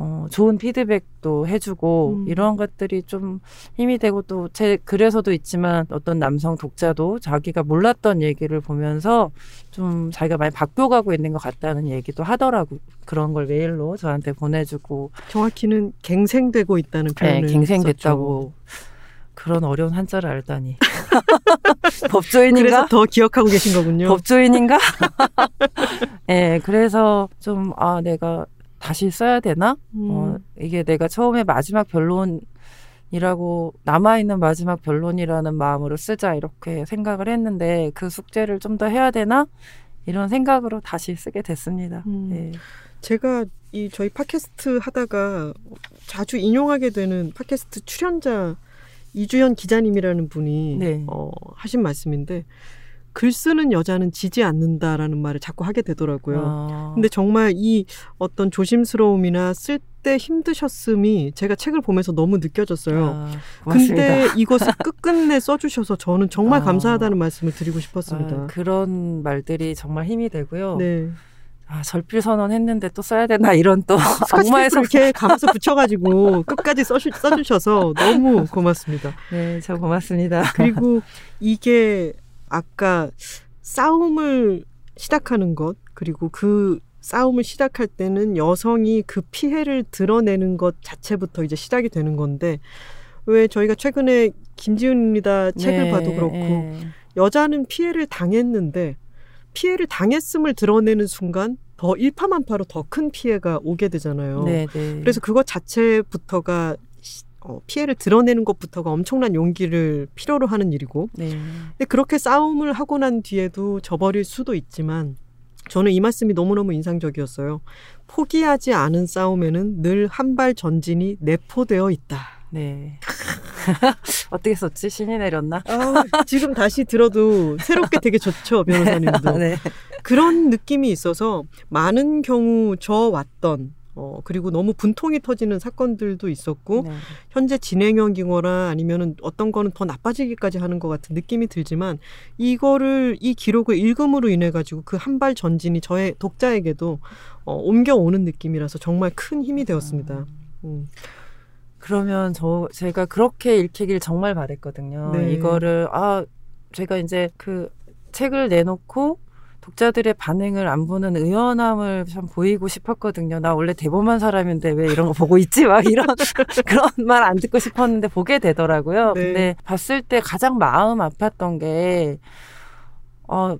어, 좋은 피드백도 해주고 음. 이런 것들이 좀 힘이 되고 또 제 글에서도 있지만 어떤 남성 독자도 자기가 몰랐던 얘기를 보면서 좀 자기가 많이 바뀌어가고 있는 것 같다는 얘기도 하더라고 그런 걸 메일로 저한테 보내주고 정확히는 갱생되고 있다는 네, 표현을 네, 갱생됐다고 그런 어려운 한자를 알다니 법조인인가? 그래서 더 기억하고 계신 거군요. 법조인인가? 네, 그래서 좀 아 내가 다시 써야 되나? 음. 어, 이게 내가 처음에 마지막 변론이라고 남아있는 마지막 변론이라는 마음으로 쓰자 이렇게 생각을 했는데 그 숙제를 좀 더 해야 되나? 이런 생각으로 다시 쓰게 됐습니다. 음. 네. 제가 이 저희 팟캐스트 하다가 자주 인용하게 되는 팟캐스트 출연자 이주연 기자님이라는 분이 네. 어, 하신 말씀인데 글 쓰는 여자는 지지 않는다라는 말을 자꾸 하게 되더라고요. 아. 근데 정말 이 어떤 조심스러움이나 쓸 때 힘드셨음이 제가 책을 보면서 너무 느껴졌어요. 아, 근데 이것을 끝끝내 써주셔서 저는 정말 아. 감사하다는 말씀을 드리고 싶었습니다. 아, 그런 말들이 정말 힘이 되고요. 네. 아, 절필 선언했는데 또 써야 되나 이런 또 악마에서 이렇게 감아서 붙여가지고 끝까지 써주, 써주셔서 너무 고맙습니다. 네, 저 고맙습니다. 그리고 이게 아까 싸움을 시작하는 것 그리고 그 싸움을 시작할 때는 여성이 그 피해를 드러내는 것 자체부터 이제 시작이 되는 건데 왜 저희가 최근에 김지훈입니다 책을 네, 봐도 그렇고 네. 여자는 피해를 당했는데 피해를 당했음을 드러내는 순간 더 일파만파로 더 큰 피해가 오게 되잖아요. 네, 네. 그래서 그것 자체부터가 어, 피해를 드러내는 것부터가 엄청난 용기를 필요로 하는 일이고 네. 근데 그렇게 싸움을 하고 난 뒤에도 저버릴 수도 있지만 저는 이 말씀이 너무너무 인상적이었어요. 포기하지 않은 싸움에는 늘 한 발 전진이 내포되어 있다. 네. 어떻게 썼지? 신이 내렸나? 아, 지금 다시 들어도 새롭게 되게 좋죠, 변호사님도. 네. 그런 느낌이 있어서 많은 경우 저 왔던 어, 그리고 너무 분통이 터지는 사건들도 있었고, 네. 현재 진행형이거나 아니면은 어떤 거는 더 나빠지기까지 하는 것 같은 느낌이 들지만, 이거를, 이 기록을 읽음으로 인해 가지고 그 한 발 전진이 저의 독자에게도 어, 옮겨오는 느낌이라서 정말 큰 힘이 되었습니다. 음. 그러면 저, 제가 그렇게 읽히길 정말 바랬거든요. 네. 이거를, 아, 제가 이제 그 책을 내놓고 독자들의 반응을 안 보는 의연함을 참 보이고 싶었거든요. 나 원래 대범한 사람인데 왜 이런 거 보고 있지? 막 이런 그런 말 안 듣고 싶었는데 보게 되더라고요. 네. 근데 봤을 때 가장 마음 아팠던 게 어,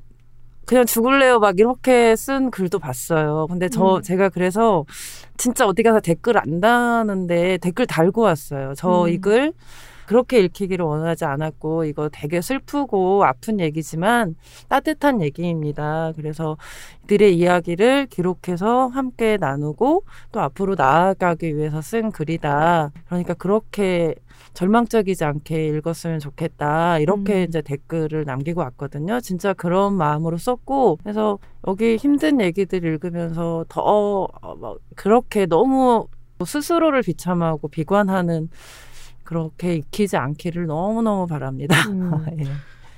그냥 죽을래요 막 이렇게 쓴 글도 봤어요. 근데 저 음. 제가 그래서 진짜 어디 가서 댓글 안 다는데 댓글 달고 왔어요. 저이 음. 글 그렇게 읽히기를 원하지 않았고 이거 되게 슬프고 아픈 얘기지만 따뜻한 얘기입니다. 그래서 이들의 이야기를 기록해서 함께 나누고 또 앞으로 나아가기 위해서 쓴 글이다. 그러니까 그렇게 절망적이지 않게 읽었으면 좋겠다. 이렇게 음. 이제 댓글을 남기고 왔거든요. 진짜 그런 마음으로 썼고, 그래서 여기 힘든 얘기들 읽으면서 더, 어, 그렇게 너무 스스로를 비참하고 비관하는 그렇게 익히지 않기를 너무너무 바랍니다. 음. 예.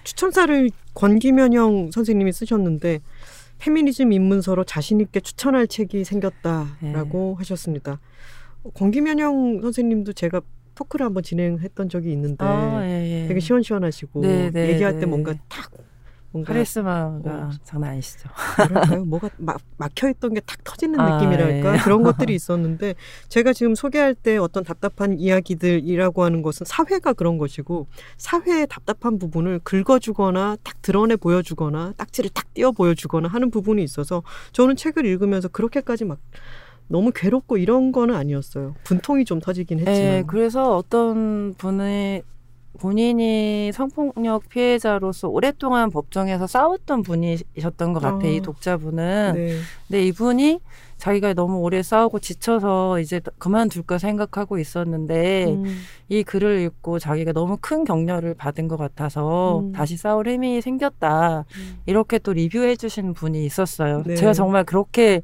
추천사를 권기면영 선생님이 쓰셨는데 페미니즘 입문서로 자신 있게 추천할 책이 생겼다라고 예. 하셨습니다. 권기면영 선생님도 제가 토크를 한번 진행했던 적이 있는데 아, 예, 예. 되게 시원시원하시고 네, 네, 얘기할 때 네. 뭔가 탁 카리스마가 어, 장난 아니시죠. 뭐가 막, 막혀있던 게 탁 터지는 아, 느낌이랄까 예. 그런 것들이 있었는데 제가 지금 소개할 때 어떤 답답한 이야기들이라고 하는 것은 사회가 그런 것이고 사회의 답답한 부분을 긁어주거나 딱 드러내 보여주거나 딱지를 딱 띄어 보여주거나 하는 부분이 있어서 저는 책을 읽으면서 그렇게까지 막 너무 괴롭고 이런 거는 아니었어요. 분통이 좀 터지긴 했지만. 네, 그래서 어떤 분의 본인이 성폭력 피해자로서 오랫동안 법정에서 싸웠던 분이셨던 것 같아, 요 어. 이 독자분은. 네. 근데 이분이 자기가 너무 오래 싸우고 지쳐서 이제 그만둘까 생각하고 있었는데 음. 이 글을 읽고 자기가 너무 큰 격려를 받은 것 같아서 음. 다시 싸울 힘이 생겼다. 음. 이렇게 또 리뷰해 주신 분이 있었어요. 네. 제가 정말 그렇게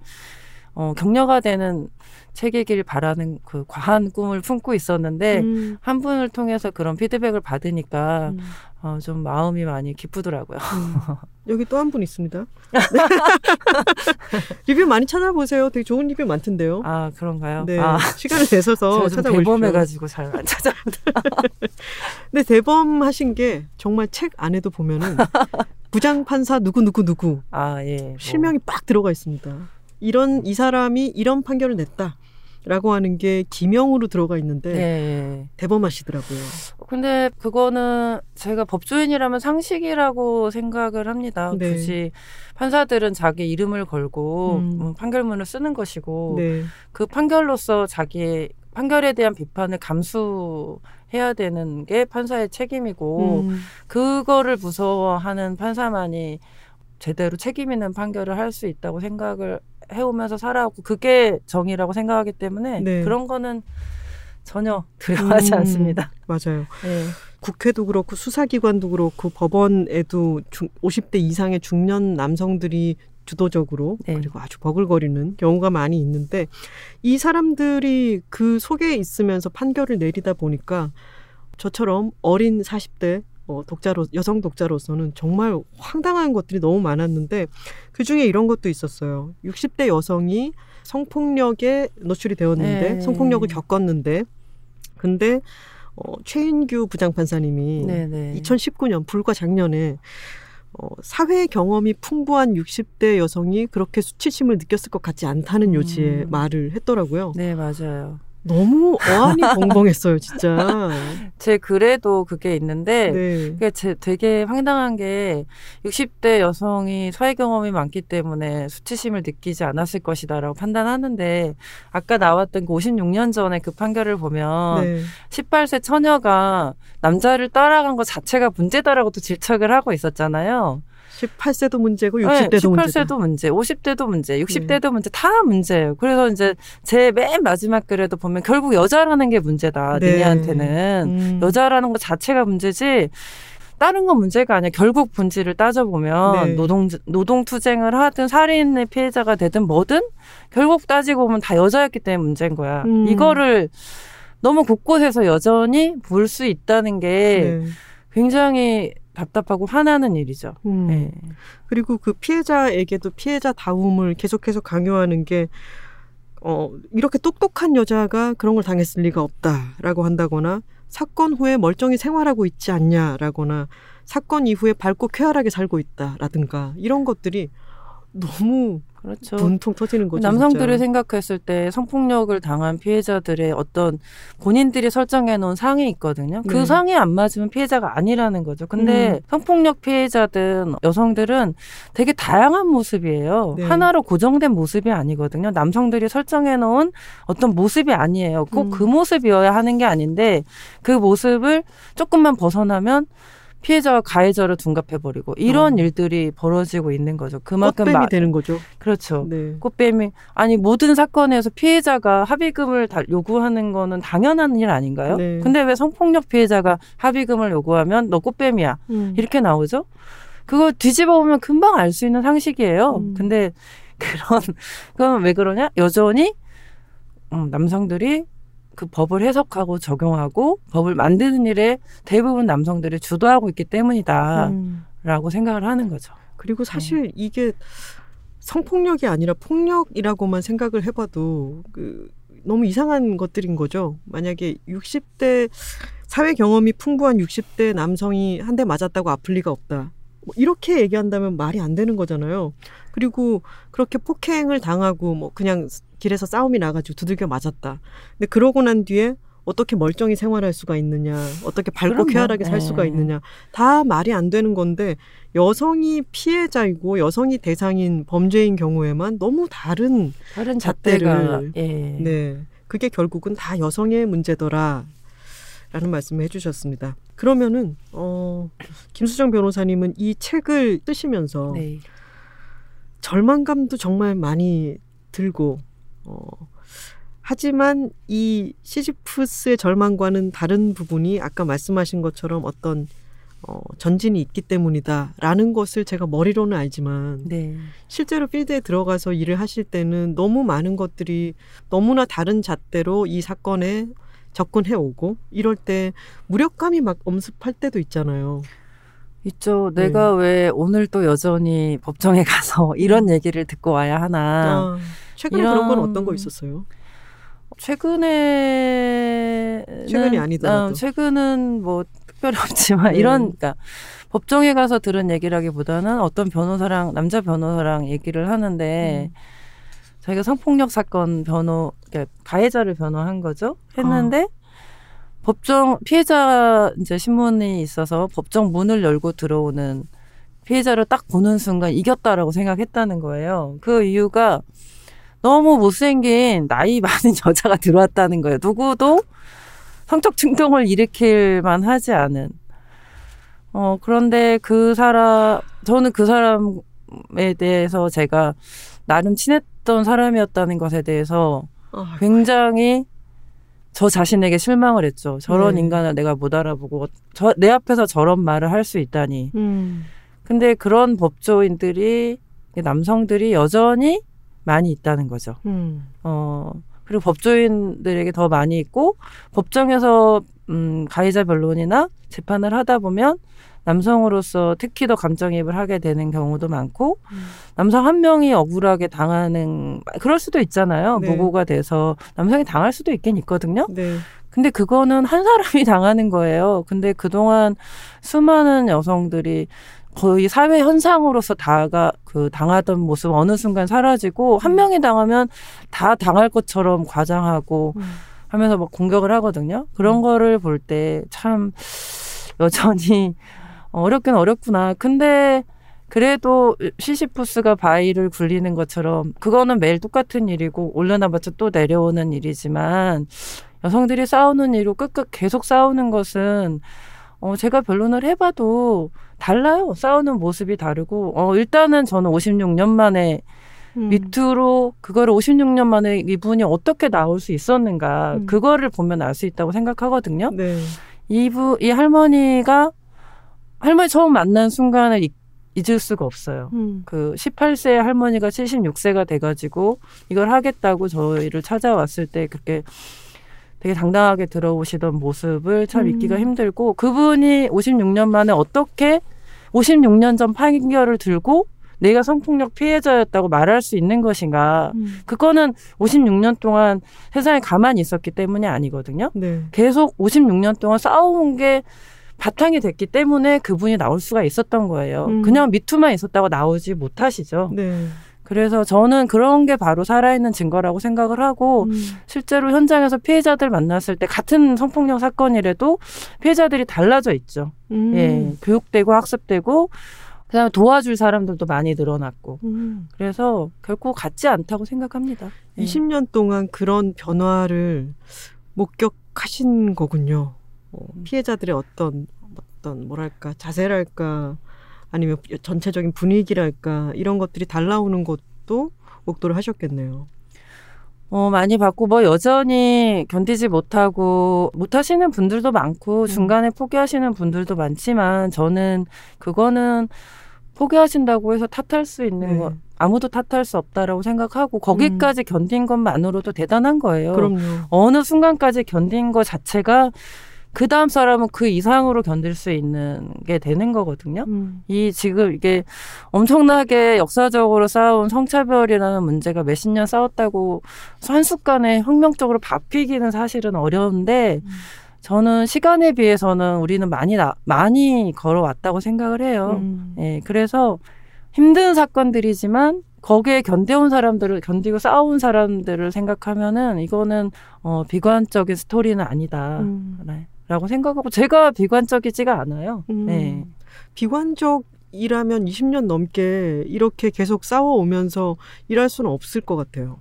어, 격려가 되는 책이길 바라는 그 과한 꿈을 품고 있었는데 음. 한 분을 통해서 그런 피드백을 받으니까 음. 어, 좀 마음이 많이 기쁘더라고요. 음. 여기 또 한 분 있습니다. 네. 리뷰 많이 찾아보세요. 되게 좋은 리뷰 많던데요. 아 그런가요? 네, 아. 시간을 내셔서 찾아보십시오. 대범해가지고 잘 안 찾아본다. 근데 대범하신 게 정말 책 안에도 보면은 부장 판사 누구 누구 누구 아 예, 뭐. 실명이 빡 들어가 있습니다. 이런 이 사람이 이런 판결을 냈다. 라고 하는 게 기명으로 들어가 있는데 네. 대범하시더라고요. 근데 그거는 제가 법조인이라면 상식이라고 생각을 합니다. 네. 굳이 판사들은 자기 이름을 걸고 음. 음. 판결문을 쓰는 것이고 네. 그 판결로서 자기의 판결에 대한 비판을 감수해야 되는 게 판사의 책임이고 음. 그거를 무서워하는 판사만이 제대로 책임 있는 판결을 할 수 있다고 생각을 해오면서 살아왔고 그게 정의라고 생각하기 때문에 네. 그런 거는 전혀 두려워하지 음, 않습니다. 맞아요. 네. 국회도 그렇고 수사기관도 그렇고 법원에도 중, 50대 이상의 중년 남성들이 주도적으로 네. 그리고 아주 버글거리는 경우가 많이 있는데 이 사람들이 그 속에 있으면서 판결을 내리다 보니까 저처럼 어린 40대 어, 독자로 여성 독자로서는 정말 황당한 것들이 너무 많았는데 그 중에 이런 것도 있었어요. 60대 여성이 성폭력에 노출이 되었는데 네. 성폭력을 겪었는데 근데 어, 최인규 부장판사님이 네, 네. 2019년 불과 작년에 어, 사회 경험이 풍부한 60대 여성이 그렇게 수치심을 느꼈을 것 같지 않다는 요지의 음. 말을 했더라고요. 네, 맞아요. 너무 어안이 벙벙했어요, 진짜. 제 글에도 그게 있는데, 네. 그게 제 되게 황당한 게 60대 여성이 사회 경험이 많기 때문에 수치심을 느끼지 않았을 것이다라고 판단하는데, 아까 나왔던 그 56년 전에 그 판결을 보면 네. 18세 처녀가 남자를 따라간 것 자체가 문제다라고 또 질책을 하고 있었잖아요. 18세도 문제고 60대도 네, 18세도 문제, 50대도 문제, 60대도 네. 문제 다 문제예요. 그래서 이제 제 맨 마지막 글에도 보면 결국 여자라는 게 문제다. 네. 니네한테는 음. 여자라는 것 자체가 문제지. 다른 건 문제가 아니야. 결국 본질을 따져보면 네. 노동 노동 투쟁을 하든 살인의 피해자가 되든 뭐든 결국 따지고 보면 다 여자였기 때문에 문제인 거야. 음. 이거를 너무 곳곳에서 여전히 볼 수 있다는 게 네. 굉장히 답답하고 화나는 일이죠. 음. 네. 그리고 그 피해자에게도 피해자 다움을 계속해서 강요하는 게 어, 이렇게 똑똑한 여자가 그런 걸 당했을 리가 없다라고 한다거나 사건 후에 멀쩡히 생활하고 있지 않냐라거나 사건 이후에 밝고 쾌활하게 살고 있다라든가 이런 것들이 너무 그렇죠. 분통 터지는 거죠. 남성들을 진짜. 생각했을 때 성폭력을 당한 피해자들의 어떤 본인들이 설정해 놓은 상이 있거든요. 그 네. 상이 안 맞으면 피해자가 아니라는 거죠. 근데 음. 성폭력 피해자든 여성들은 되게 다양한 모습이에요. 네. 하나로 고정된 모습이 아니거든요. 남성들이 설정해 놓은 어떤 모습이 아니에요. 꼭그 음. 모습이어야 하는 게 아닌데 그 모습을 조금만 벗어나면 피해자와 가해자를 둔갑해버리고 이런 어. 일들이 벌어지고 있는 거죠. 그만큼 꽃뱀이 마, 되는 거죠. 그렇죠. 네. 꽃뱀이 아니 모든 사건에서 피해자가 합의금을 다 요구하는 거는 당연한 일 아닌가요? 네. 근데 왜 성폭력 피해자가 합의금을 요구하면 너 꽃뱀이야 음. 이렇게 나오죠? 그거 뒤집어 보면 금방 알 수 있는 상식이에요. 음. 근데 그런 그건 왜 그러냐? 여전히 음, 남성들이 그 법을 해석하고 적용하고 법을 만드는 일에 대부분 남성들이 주도하고 있기 때문이다라고 음. 생각을 하는 거죠. 그리고 사실 네. 이게 성폭력이 아니라 폭력이라고만 생각을 해봐도 그 너무 이상한 것들인 거죠. 만약에 60대 사회 경험이 풍부한 60대 남성이 한 대 맞았다고 아플 리가 없다. 뭐 이렇게 얘기한다면 말이 안 되는 거잖아요. 그리고 그렇게 폭행을 당하고 뭐 그냥 길에서 싸움이 나가지고 두들겨 맞았다. 근데 그러고 난 뒤에 어떻게 멀쩡히 생활할 수가 있느냐, 어떻게 밝고 쾌활하게 살 수가 네. 있느냐, 다 말이 안 되는 건데 여성이 피해자이고 여성이 대상인 범죄인 경우에만 너무 다른 다른 잣대를 예. 네, 그게 결국은 다 여성의 문제더라. 라는 말씀을 해주셨습니다. 그러면은 어, 김수정 변호사님은 이 책을 쓰시면서 네. 절망감도 정말 많이 들고 어, 하지만 이 시지프스의 절망과는 다른 부분이 아까 말씀하신 것처럼 어떤 어, 전진이 있기 때문이다라는 것을 제가 머리로는 알지만 네. 실제로 필드에 들어가서 일을 하실 때는 너무 많은 것들이 너무나 다른 잣대로 이 사건에 접근해 오고 이럴 때 무력감이 막 엄습할 때도 있잖아요. 있죠. 네. 내가 왜 오늘 또 여전히 법정에 가서 이런 음. 얘기를 듣고 와야 하나. 아, 최근에 이런... 그런 건 어떤 거 있었어요? 최근에 최근이 아니더라도 어, 최근은 뭐 특별히 없지만 네. 이런 그러니까 법정에 가서 들은 얘기라기보다는 어떤 변호사랑 남자 변호사랑 얘기를 하는데 음. 자기가 성폭력 사건 변호 그러니까 가해자를 변호한 거죠. 했는데 어. 법정 피해자 이제 신문이 있어서 법정 문을 열고 들어오는 피해자를 딱 보는 순간 이겼다라고 생각했다는 거예요. 그 이유가 너무 못생긴 나이 많은 여자가 들어왔다는 거예요. 누구도 성적 충동을 일으킬 만하지 않은. 어, 그런데 그 사람, 저는 그 사람에 대해서 제가 나름 친했던 사람이었다는 것에 대해서 아, 굉장히 저 자신에게 실망을 했죠. 저런 네. 인간을 내가 못 알아보고 저, 내 앞에서 저런 말을 할 수 있다니. 음. 근데 그런 법조인들이 남성들이 여전히 많이 있다는 거죠. 음. 어, 그리고 법조인들에게 더 많이 있고 법정에서 음, 가해자 변론이나 재판을 하다 보면 남성으로서 특히 더 감정이입을 하게 되는 경우도 많고 음. 남성 한 명이 억울하게 당하는 그럴 수도 있잖아요. 네. 보고가 돼서 남성이 당할 수도 있긴 있거든요. 네. 근데 그거는 한 사람이 당하는 거예요. 근데 그동안 수많은 여성들이 거의 사회 현상으로서 다가 그 당하던 모습 어느 순간 사라지고 한 음. 명이 당하면 다 당할 것처럼 과장하고 음. 하면서 막 공격을 하거든요. 그런 음. 거를 볼 때 참 여전히 어렵긴 어렵구나. 근데 그래도 시시푸스가 바위를 굴리는 것처럼 그거는 매일 똑같은 일이고 올려놔봤자 또 내려오는 일이지만 여성들이 싸우는 일로 끝끝 계속 싸우는 것은 어 제가 변론을 해봐도 달라요. 싸우는 모습이 다르고, 어, 일단은 저는 56년 만에 음. 밑으로 그거를 56년 만에 이분이 어떻게 나올 수 있었는가, 음. 그거를 보면 알 수 있다고 생각하거든요. 네. 이부, 이 할머니가, 할머니 처음 만난 순간을 잊, 잊을 수가 없어요. 음. 그 18세 할머니가 76세가 돼가지고 이걸 하겠다고 저희를 찾아왔을 때 그렇게 되게 당당하게 들어오시던 모습을 참 음. 잊기가 힘들고 그분이 56년 만에 어떻게 56년 전 판결을 들고 내가 성폭력 피해자였다고 말할 수 있는 것인가. 음. 그거는 56년 동안 세상에 가만히 있었기 때문이 아니거든요. 네. 계속 56년 동안 싸워온 게 바탕이 됐기 때문에 그분이 나올 수가 있었던 거예요. 음. 그냥 미투만 있었다고 나오지 못하시죠. 네. 그래서 저는 그런 게 바로 살아있는 증거라고 생각을 하고 음. 실제로 현장에서 피해자들 만났을 때 같은 성폭력 사건이라도 피해자들이 달라져 있죠. 음. 예, 교육되고 학습되고 그다음에 도와줄 사람들도 많이 늘어났고 음. 그래서 결코 같지 않다고 생각합니다. 예. 20년 동안 그런 변화를 목격하신 거군요. 어, 피해자들의 어떤 어떤 뭐랄까 자세랄까 아니면 전체적인 분위기랄까 이런 것들이 달라오는 것도 목도를 하셨겠네요. 어, 많이 받고 뭐 여전히 견디지 못하고 못하시는 분들도 많고 음. 중간에 포기하시는 분들도 많지만 저는 그거는 포기하신다고 해서 탓할 수 있는 네. 거 아무도 탓할 수 없다라고 생각하고 거기까지 음. 견딘 것만으로도 대단한 거예요. 그럼요. 어느 순간까지 견딘 것 자체가 그 다음 사람은 그 이상으로 견딜 수 있는 게 되는 거거든요. 음. 이 지금 이게 엄청나게 역사적으로 쌓아온 성차별이라는 문제가 몇십 년 싸웠다고 한순간에 혁명적으로 바뀌기는 사실은 어려운데 음. 저는 시간에 비해서는 우리는 많이 나, 많이 걸어왔다고 생각을 해요. 음. 예, 그래서 힘든 사건들이지만 거기에 견뎌온 사람들을 견디고 싸운 사람들을 생각하면은 이거는 어 비관적인 스토리는 아니다. 음. 네. 라고 생각하고 제가 비관적이지가 않아요. 음. 네. 비관적이라면 20년 넘게 이렇게 계속 싸워오면서 일할 수는 없을 것 같아요.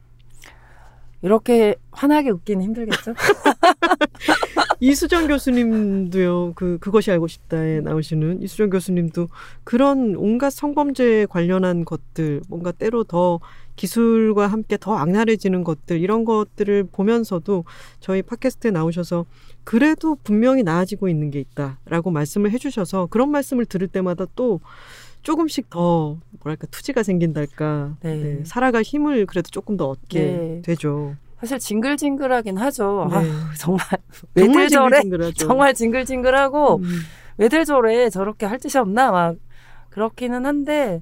이렇게 환하게 웃기는 힘들겠죠? 이수정 교수님도요, 그, 그것이 알고 싶다에 나오시는 이수정 교수님도 그런 온갖 성범죄에 관련한 것들, 뭔가 때로 더 기술과 함께 더 악랄해지는 것들, 이런 것들을 보면서도 저희 팟캐스트에 나오셔서 그래도 분명히 나아지고 있는 게 있다라고 말씀을 해주셔서 그런 말씀을 들을 때마다 또 조금씩 더 뭐랄까 투지가 생긴달까 네. 네, 살아갈 힘을 그래도 조금 더 얻게 네. 되죠. 사실 징글징글하긴 하죠. 네. 아, 정말 왜들 저래? 정말 징글징글하고 음. 왜들 저래 저렇게 할 짓이 없나 막 그렇기는 한데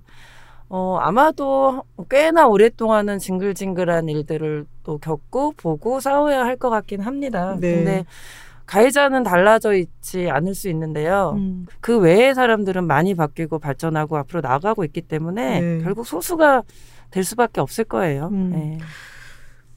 어 아마도 꽤나 오랫동안은 징글징글한 일들을 또 겪고 보고 싸워야 할 것 같긴 합니다. 네. 근데 가해자는 달라져 있지 않을 수 있는데요. 음. 그 외의 사람들은 많이 바뀌고 발전하고 앞으로 나가고 있기 때문에 네. 결국 소수가 될 수밖에 없을 거예요. 음. 네.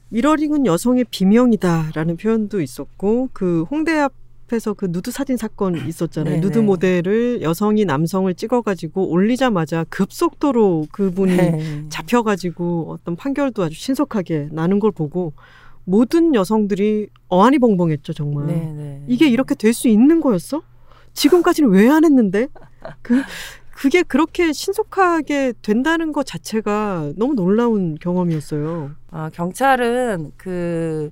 미러링은 여성의 비명이다라는 표현도 있었고 그 홍대 앞에서 그 누드 사진 사건 있었잖아요. 네네. 누드 네. 모델을 여성이 남성을 찍어가지고 올리자마자 급속도로 그분이 네. 잡혀가지고 어떤 판결도 아주 신속하게 나는 걸 보고 모든 여성들이 어안이 벙벙했죠 정말. 네네. 네. 이게 이렇게 될 수 있는 거였어? 지금까지는 왜 안 했는데? 그 그게 그렇게 신속하게 된다는 것 자체가 너무 놀라운 경험이었어요. 아, 경찰은 그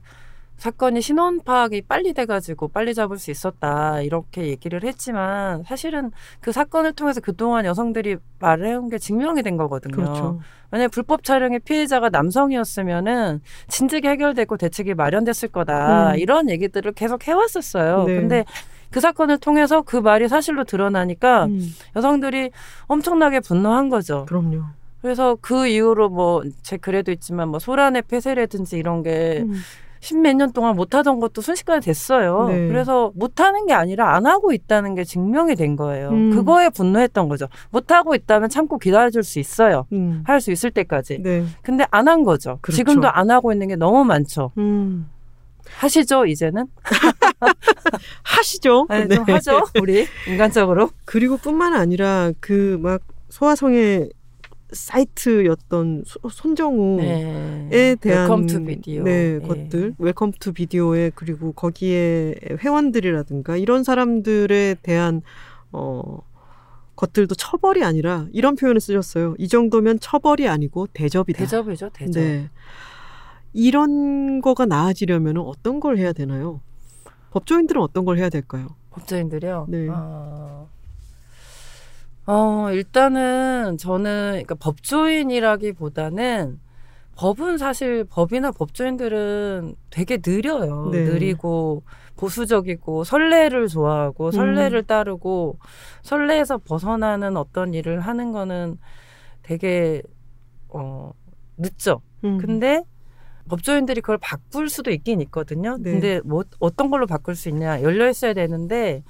사건이 신원 파악이 빨리 돼가지고 빨리 잡을 수 있었다 이렇게 얘기를 했지만 사실은 그 사건을 통해서 그동안 여성들이 말해온 게 증명이 된 거거든요. 그렇죠. 만약 불법 촬영의 피해자가 남성이었으면은 진즉이 해결되고 대책이 마련됐을 거다 음. 이런 얘기들을 계속 해왔었어요. 네. 근데 그 사건을 통해서 그 말이 사실로 드러나니까 음. 여성들이 엄청나게 분노한 거죠. 그럼요. 그래서 그 이후로 뭐 제 글에도 있지만 뭐 소란의 폐쇄라든지 이런 게 음. 십몇 년 동안 못하던 것도 순식간에 됐어요. 네. 그래서 못하는 게 아니라 안 하고 있다는 게 증명이 된 거예요. 음. 그거에 분노했던 거죠. 못하고 있다면 참고 기다려줄 수 있어요. 음. 할수 있을 때까지. 네. 근데 안 한 거죠. 그렇죠. 지금도 안 하고 있는 게 너무 많죠. 음. 하시죠 이제는 하시죠. 네, 네. 하죠 우리 인간적으로. 그리고 뿐만 아니라 그 막 소아성애 사이트였던 손정우에 네. 대한 웰컴 투 비디오 네, 네. 것들 웰컴 투 비디오에 그리고 거기에 회원들이라든가 이런 사람들에 대한 어 것들도 처벌이 아니라 이런 표현을 쓰셨어요. 이 정도면 처벌이 아니고 대접이다. 대접이죠, 대접. 네. 이런 거가 나아지려면 어떤 걸 해야 되나요? 법조인들은 어떤 걸 해야 될까요? 법조인들이요? 네. 어... 어, 일단은 저는 그러니까 법조인이라기보다는 법은 사실 법이나 법조인들은 되게 느려요. 네. 느리고 보수적이고 설레를 좋아하고 설레를 음. 따르고 설레에서 벗어나는 어떤 일을 하는 거는 되게 어 늦죠. 음. 근데 법조인들이 그걸 바꿀 수도 있긴 있거든요. 네. 근데 뭐 어떤 걸로 바꿀 수 있냐 열려 있어야 되는데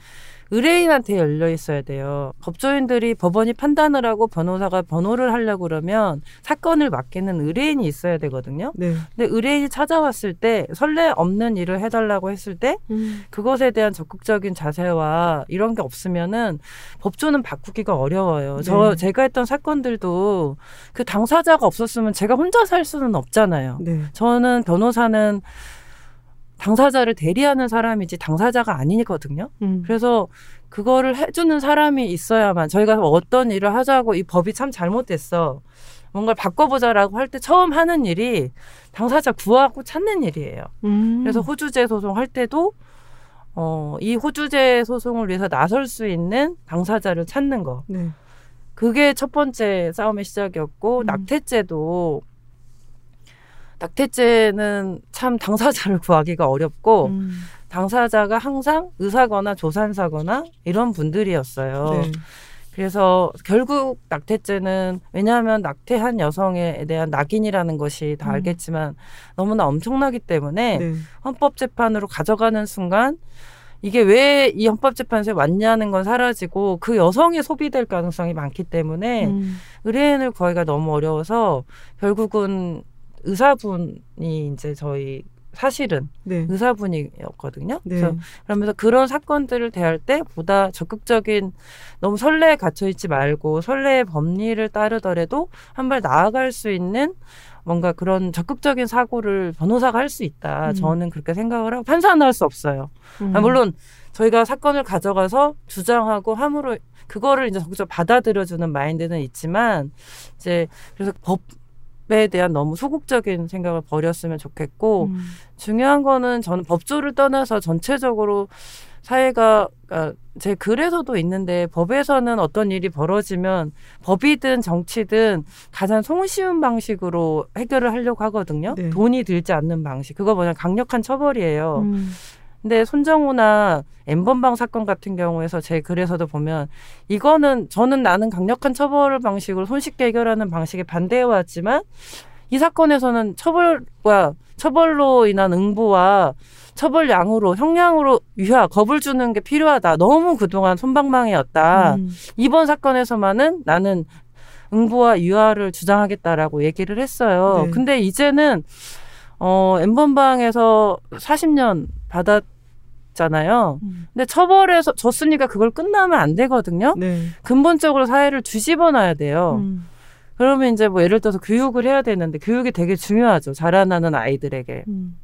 의뢰인한테 열려 있어야 돼요. 법조인들이 법원이 판단을 하고 변호사가 변호를 하려고 그러면 사건을 맡기는 의뢰인이 있어야 되거든요. 네. 근데 의뢰인이 찾아왔을 때 설레 없는 일을 해달라고 했을 때 음. 그것에 대한 적극적인 자세와 이런 게 없으면은 법조는 바꾸기가 어려워요. 네. 저 제가 했던 사건들도 그 당사자가 없었으면 제가 혼자 살 수는 없잖아요. 네. 저는 변호사는 당사자를 대리하는 사람이지 당사자가 아니거든요. 음. 그래서 그거를 해주는 사람이 있어야만 저희가 어떤 일을 하자고 이 법이 참 잘못됐어. 뭔가를 바꿔보자라고 할 때 처음 하는 일이 당사자 구하고 찾는 일이에요. 음. 그래서 호주제 소송 할 때도 어, 이 호주제 소송을 위해서 나설 수 있는 당사자를 찾는 거. 네. 그게 첫 번째 싸움의 시작이었고 음. 낙태죄도 낙태죄는 참 당사자를 구하기가 어렵고 음. 당사자가 항상 의사거나 조산사거나 이런 분들이었어요. 네. 그래서 결국 낙태죄는 왜냐하면 낙태한 여성에 대한 낙인이라는 것이 다 음. 알겠지만 너무나 엄청나기 때문에 네. 헌법재판으로 가져가는 순간 이게 왜 이 헌법재판소에 왔냐는 건 사라지고 그 여성이 소비될 가능성이 많기 때문에 음. 의뢰인을 구하기가 너무 어려워서 결국은 의사분이 이제 저희 사실은 네. 의사분이었거든요. 네. 그래서 그러면서 그런 사건들을 대할 때 보다 적극적인 너무 설레에 갇혀 있지 말고 설레의 법리를 따르더라도 한 발 나아갈 수 있는 뭔가 그런 적극적인 사고를 변호사가 할 수 있다. 음. 저는 그렇게 생각을 하고 판단할 수 없어요. 음. 아, 물론 저희가 사건을 가져가서 주장하고 함으로 그거를 이제 적극적으로 받아들여주는 마인드는 있지만 이제 그래서 법 에 대한 너무 소극적인 생각을 버렸으면 좋겠고 음. 중요한 거는 저는 법조를 떠나서 전체적으로 사회가 그러니까 제 글에서도 있는데 법에서는 어떤 일이 벌어지면 법이든 정치든 가장 손쉬운 방식으로 해결을 하려고 하거든요. 네. 돈이 들지 않는 방식. 그거 뭐냐 강력한 처벌이에요. 음. 근데 손정우나 엠번방 사건 같은 경우에서 제 글에서도 보면 이거는 저는 나는 강력한 처벌 방식으로 손쉽게 해결하는 방식에 반대해 왔지만 이 사건에서는 처벌과 처벌로 인한 응보와 처벌량으로 형량으로 유화 겁을 주는 게 필요하다. 너무 그동안 손방망이였다. 음. 이번 사건에서만은 나는 응보와 유화를 주장하겠다라고 얘기를 했어요. 네. 근데 이제는 어 엠번방에서 40년 받았 잖아요. 음. 근데 처벌해서 졌으니까 그걸 끝나면 안 되거든요. 네. 근본적으로 사회를 뒤집어 놔야 돼요. 음. 그러면 이제 뭐 예를 들어서 교육을 해야 되는데 교육이 되게 중요하죠. 자라나는 아이들에게. 음.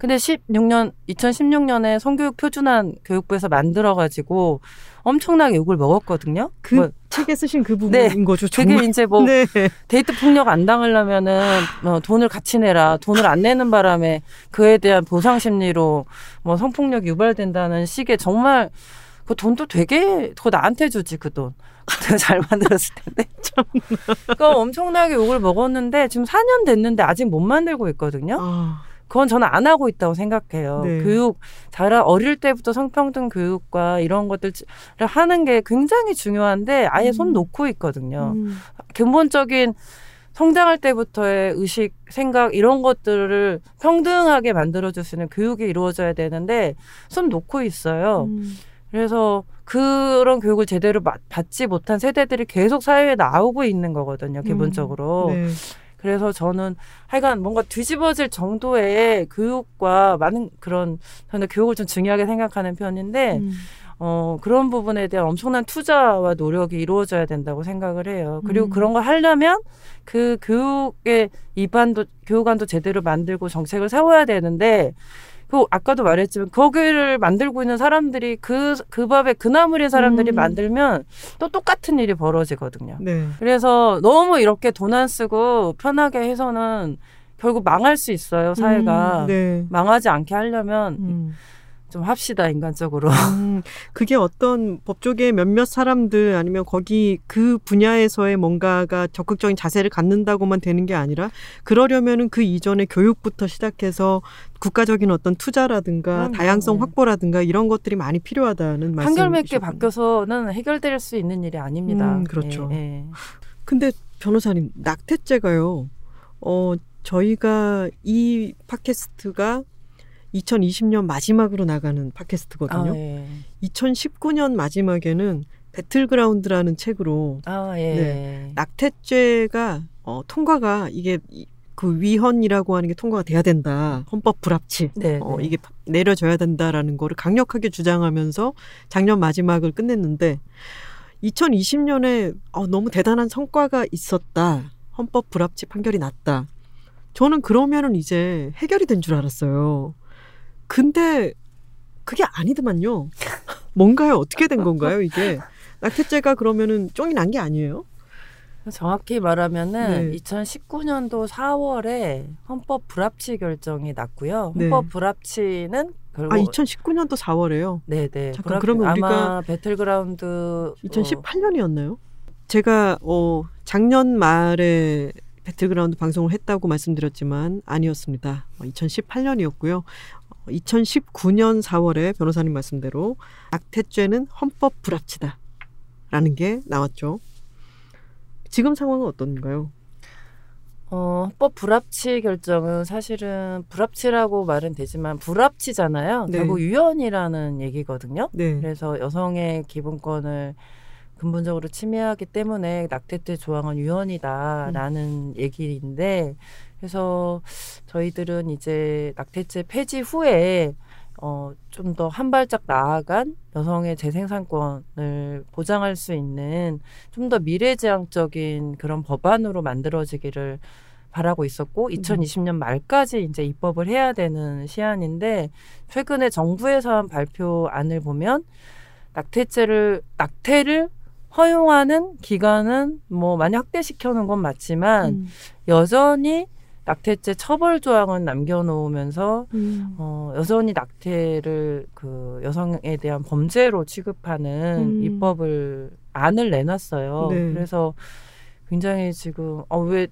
근데 16년 2016년에 성교육 표준안 교육부에서 만들어 가지고 엄청나게 욕을 먹었거든요. 그 뭐, 책에 쓰신 그 부분인 네, 거죠. 정말. 그게 이제 뭐 네. 데이트 폭력 안 당하려면은 뭐 돈을 같이 내라. 돈을 안 내는 바람에 그에 대한 보상 심리로 뭐 성폭력이 유발된다는 식의 정말 그 돈도 되게 그거 나한테 주지 그 돈. 잘 만들었을 텐데. 참. 그 엄청나게 욕을 먹었는데 지금 4년 됐는데 아직 못 만들고 있거든요. 아. 그건 저는 안 하고 있다고 생각해요. 네. 교육 자라 어릴 때부터 성평등 교육과 이런 것들을 하는 게 굉장히 중요한데 아예 음. 손 놓고 있거든요. 음. 근본적인 성장할 때부터의 의식, 생각 이런 것들을 평등하게 만들어 줄 수 있는 교육이 이루어져야 되는데 손 놓고 있어요. 음. 그래서 그런 교육을 제대로 받지 못한 세대들이 계속 사회에 나오고 있는 거거든요. 기본적으로. 음. 네. 그래서 저는 하여간 뭔가 뒤집어질 정도의 교육과 많은 그런 저는 교육을 좀 중요하게 생각하는 편인데 음. 어, 그런 부분에 대한 엄청난 투자와 노력이 이루어져야 된다고 생각을 해요. 그리고 음. 그런 걸 하려면 그 교육의 입안도, 교육안도 제대로 만들고 정책을 세워야 되는데 그 아까도 말했지만 거기를 만들고 있는 사람들이 그, 그 밥에 그 나물인 사람들이 음. 만들면 또 똑같은 일이 벌어지거든요. 네. 그래서 너무 이렇게 돈 안 쓰고 편하게 해서는 결국 망할 수 있어요, 사회가. 음, 네. 망하지 않게 하려면 음. 좀 합시다 인간적으로. 음, 그게 어떤 법조계 몇몇 사람들 아니면 거기 그 분야에서의 뭔가가 적극적인 자세를 갖는다고만 되는 게 아니라 그러려면은 그 이전에 교육부터 시작해서 국가적인 어떤 투자라든가 그럼요. 다양성 네. 확보라든가 이런 것들이 많이 필요하다는 말씀. 한결맺게 바뀌어서는 해결될 수 있는 일이 아닙니다. 음, 그렇죠. 예, 예. 근데 변호사님 낙태죄가요. 어 저희가 이 팟캐스트가 2020년 마지막으로 나가는 팟캐스트거든요. 아, 예. 2019년 마지막에는 배틀그라운드라는 책으로 아, 예. 네, 낙태죄가 어, 통과가 이게 그 위헌이라고 하는 게 통과가 돼야 된다. 헌법 불합치. 네, 어, 네. 이게 내려져야 된다라는 거를 강력하게 주장하면서 작년 마지막을 끝냈는데 2020년에 어, 너무 대단한 성과가 있었다. 헌법 불합치 판결이 났다. 저는 그러면은 이제 해결이 된 줄 알았어요. 근데 그게 아니더만요. 뭔가요? 어떻게 된 건가요, 이게? 낙태죄가 그러면은 쫑이 난 게 아니에요? 정확히 말하면은 네. 2019년도 4월에 헌법 불합치 결정이 났고요. 네. 헌법 네. 불합치는 결국 아 2019년도 4월에요. 네 네. 잠깐 그러면 우리가 배틀그라운드 2018년이었나요? 제가 어 작년 말에 배틀그라운드 방송을 했다고 말씀드렸지만 아니었습니다. 2018년이었고요. 어, 2019년 4월에 변호사님 말씀대로 낙태죄는 헌법 불합치다 라는 게 나왔죠. 지금 상황은 어떤가요? 어, 헌법 불합치 결정은 사실은 불합치라고 말은 되지만 불합치잖아요. 네. 결국 위헌이라는 얘기거든요. 네. 그래서 여성의 기본권을 근본적으로 침해하기 때문에 낙태죄 조항은 유연이다라는 음. 얘기인데 그래서 저희들은 이제 낙태죄 폐지 후에 어, 좀 더 한 발짝 나아간 여성의 재생산권을 보장할 수 있는 좀 더 미래지향적인 그런 법안으로 만들어지기를 바라고 있었고 2020년 음. 말까지 이제 입법을 해야 되는 시한인데 최근에 정부에서 한 발표안을 보면 낙태죄를 낙태를 허용하는 기간은 뭐 많이 확대시켜 놓은 건 맞지만 음. 여전히 낙태죄 처벌 조항은 남겨놓으면서 음. 어, 여전히 낙태를 그 여성에 대한 범죄로 취급하는 음. 입법을 안을 내놨어요. 네. 그래서 굉장히 지금 어, 왜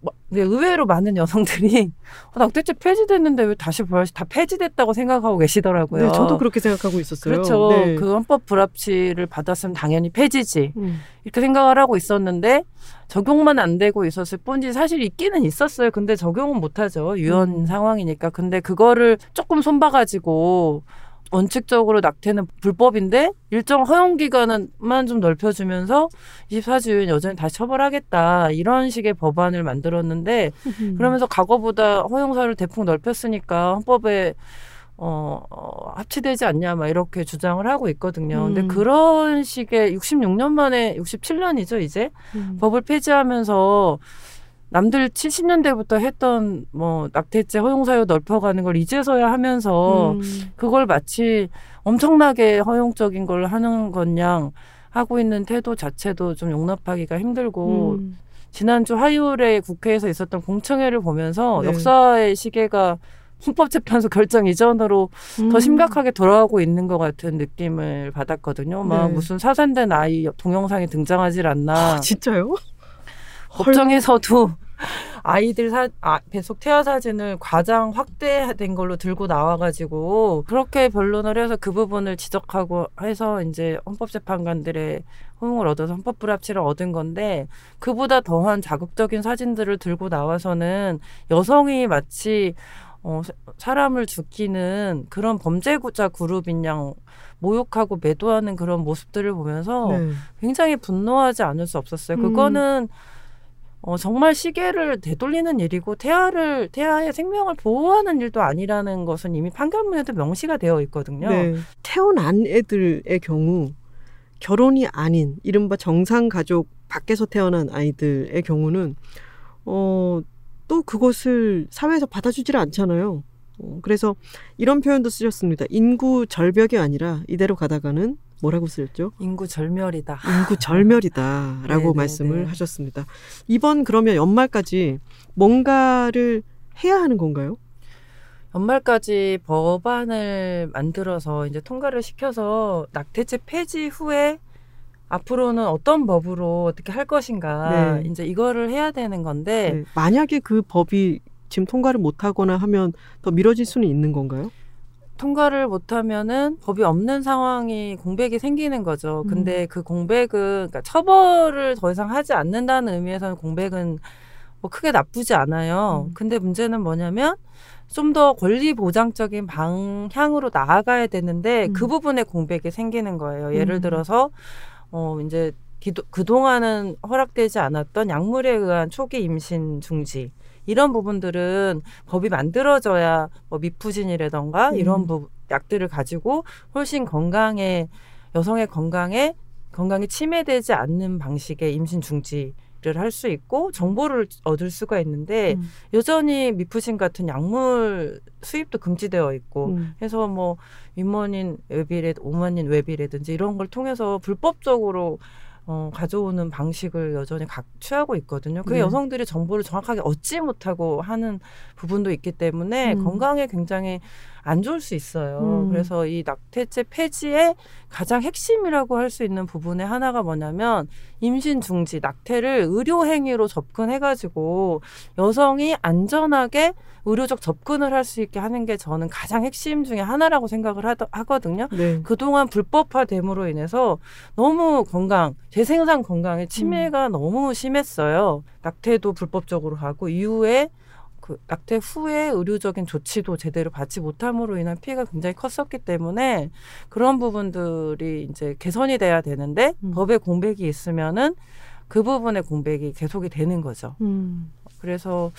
뭐, 근데 의외로 많은 여성들이 어, 낙태죄 폐지됐는데 왜 다시 부활시 다 폐지됐다고 생각하고 계시더라고요. 네, 저도 그렇게 생각하고 있었어요. 그렇죠. 네. 그 헌법 불합치를 받았으면 당연히 폐지지 음. 이렇게 생각을 하고 있었는데 적용만 안 되고 있었을 뿐이지 사실 있기는 있었어요. 근데 적용은 못하죠. 유언 음. 상황이니까. 근데 그거를 조금 손봐가지고 원칙적으로 낙태는 불법인데 일정 허용 기간만 좀 넓혀주면서 24주일 여전히 다시 처벌하겠다 이런 식의 법안을 만들었는데 그러면서 과거보다 허용사를 대폭 넓혔으니까 헌법에 어, 어, 합치되지 않냐, 막 이렇게 주장을 하고 있거든요. 음. 근데 그런 식의 66년 만에, 67년이죠, 이제? 음. 법을 폐지하면서 남들 70년대부터 했던 뭐 낙태죄 허용 사유 넓혀가는 걸 이제서야 하면서 음. 그걸 마치 엄청나게 허용적인 걸 하는 것냥 하고 있는 태도 자체도 좀 용납하기가 힘들고 음. 지난주 화요일에 국회에서 있었던 공청회를 보면서 네. 역사의 시계가 헌법재판소 결정 이전으로 음. 더 심각하게 돌아가고 있는 것 같은 느낌을 받았거든요. 막 네. 무슨 사산된 아이 동영상이 등장하질 않나. 아, 진짜요? 법정에서도 아이들 사, 아, 배속 태아 사진을 과장 확대된 걸로 들고 나와가지고 그렇게 변론을 해서 그 부분을 지적하고 해서 이제 헌법재판관들의 호응을 얻어서 헌법 불합치를 얻은 건데 그보다 더한 자극적인 사진들을 들고 나와서는 여성이 마치 어, 사람을 죽이는 그런 범죄자 그룹인 양 모욕하고 매도하는 그런 모습들을 보면서 네. 굉장히 분노하지 않을 수 없었어요. 음. 그거는 어, 정말 시계를 되돌리는 일이고 태아를 태아의 생명을 보호하는 일도 아니라는 것은 이미 판결문에도 명시가 되어 있거든요. 네. 태어난 애들의 경우 결혼이 아닌 이른바 정상 가족 밖에서 태어난 아이들의 경우는 어, 또 그것을 사회에서 받아주지를 않잖아요. 어, 그래서 이런 표현도 쓰셨습니다. 인구 절벽이 아니라 이대로 가다가는 뭐라고 쓰였죠? 인구 절멸이다. 인구 절멸이다라고 네, 네, 말씀을 네. 하셨습니다. 이번 그러면 연말까지 뭔가를 해야 하는 건가요? 연말까지 법안을 만들어서 이제 통과를 시켜서 낙태죄 폐지 후에 앞으로는 어떤 법으로 어떻게 할 것인가 네. 이제 이거를 해야 되는 건데 네. 만약에 그 법이 지금 통과를 못하거나 하면 더 미뤄질 수는 있는 건가요? 통과를 못하면은 법이 없는 상황이 공백이 생기는 거죠. 근데 음. 그 공백은 그러니까 처벌을 더 이상 하지 않는다는 의미에서는 공백은 뭐 크게 나쁘지 않아요. 음. 근데 문제는 뭐냐면 좀 더 권리 보장적인 방향으로 나아가야 되는데 음. 그 부분에 공백이 생기는 거예요. 예를 음. 들어서 어 이제 기도, 그동안은 허락되지 않았던 약물에 의한 초기 임신 중지 이런 부분들은 법이 만들어져야 뭐 미푸진이라던가 음. 이런 부, 약들을 가지고 훨씬 건강에 여성의 건강에 건강이 침해되지 않는 방식의 임신 중지 를 할 수 있고 정보를 얻을 수가 있는데 음. 여전히 미푸신 같은 약물 수입도 금지되어 있고 음. 해서 뭐 윗먼인 외비래 오만인 외비라든지 이런 걸 통해서 불법적으로 어, 가져오는 방식을 여전히 각 취하고 있거든요. 그게 네. 여성들이 정보를 정확하게 얻지 못하고 하는 부분도 있기 때문에 음. 건강에 굉장히 안 좋을 수 있어요. 음. 그래서 이 낙태죄 폐지의 가장 핵심이라고 할 수 있는 부분의 하나가 뭐냐면 임신 중지, 낙태를 의료 행위로 접근해 가지고 여성이 안전하게 의료적 접근을 할 수 있게 하는 게 저는 가장 핵심 중에 하나라고 생각을 하더, 하거든요. 네. 그동안 불법화됨으로 인해서 너무 건강, 재생산 건강에 침해가 음. 너무 심했어요. 낙태도 불법적으로 하고 이후에 그 낙태 후에 의료적인 조치도 제대로 받지 못함으로 인한 피해가 굉장히 컸었기 때문에 그런 부분들이 이제 개선이 돼야 되는데 음. 법에 공백이 있으면은 그 부분의 공백이 계속이 되는 거죠. 음. 그래서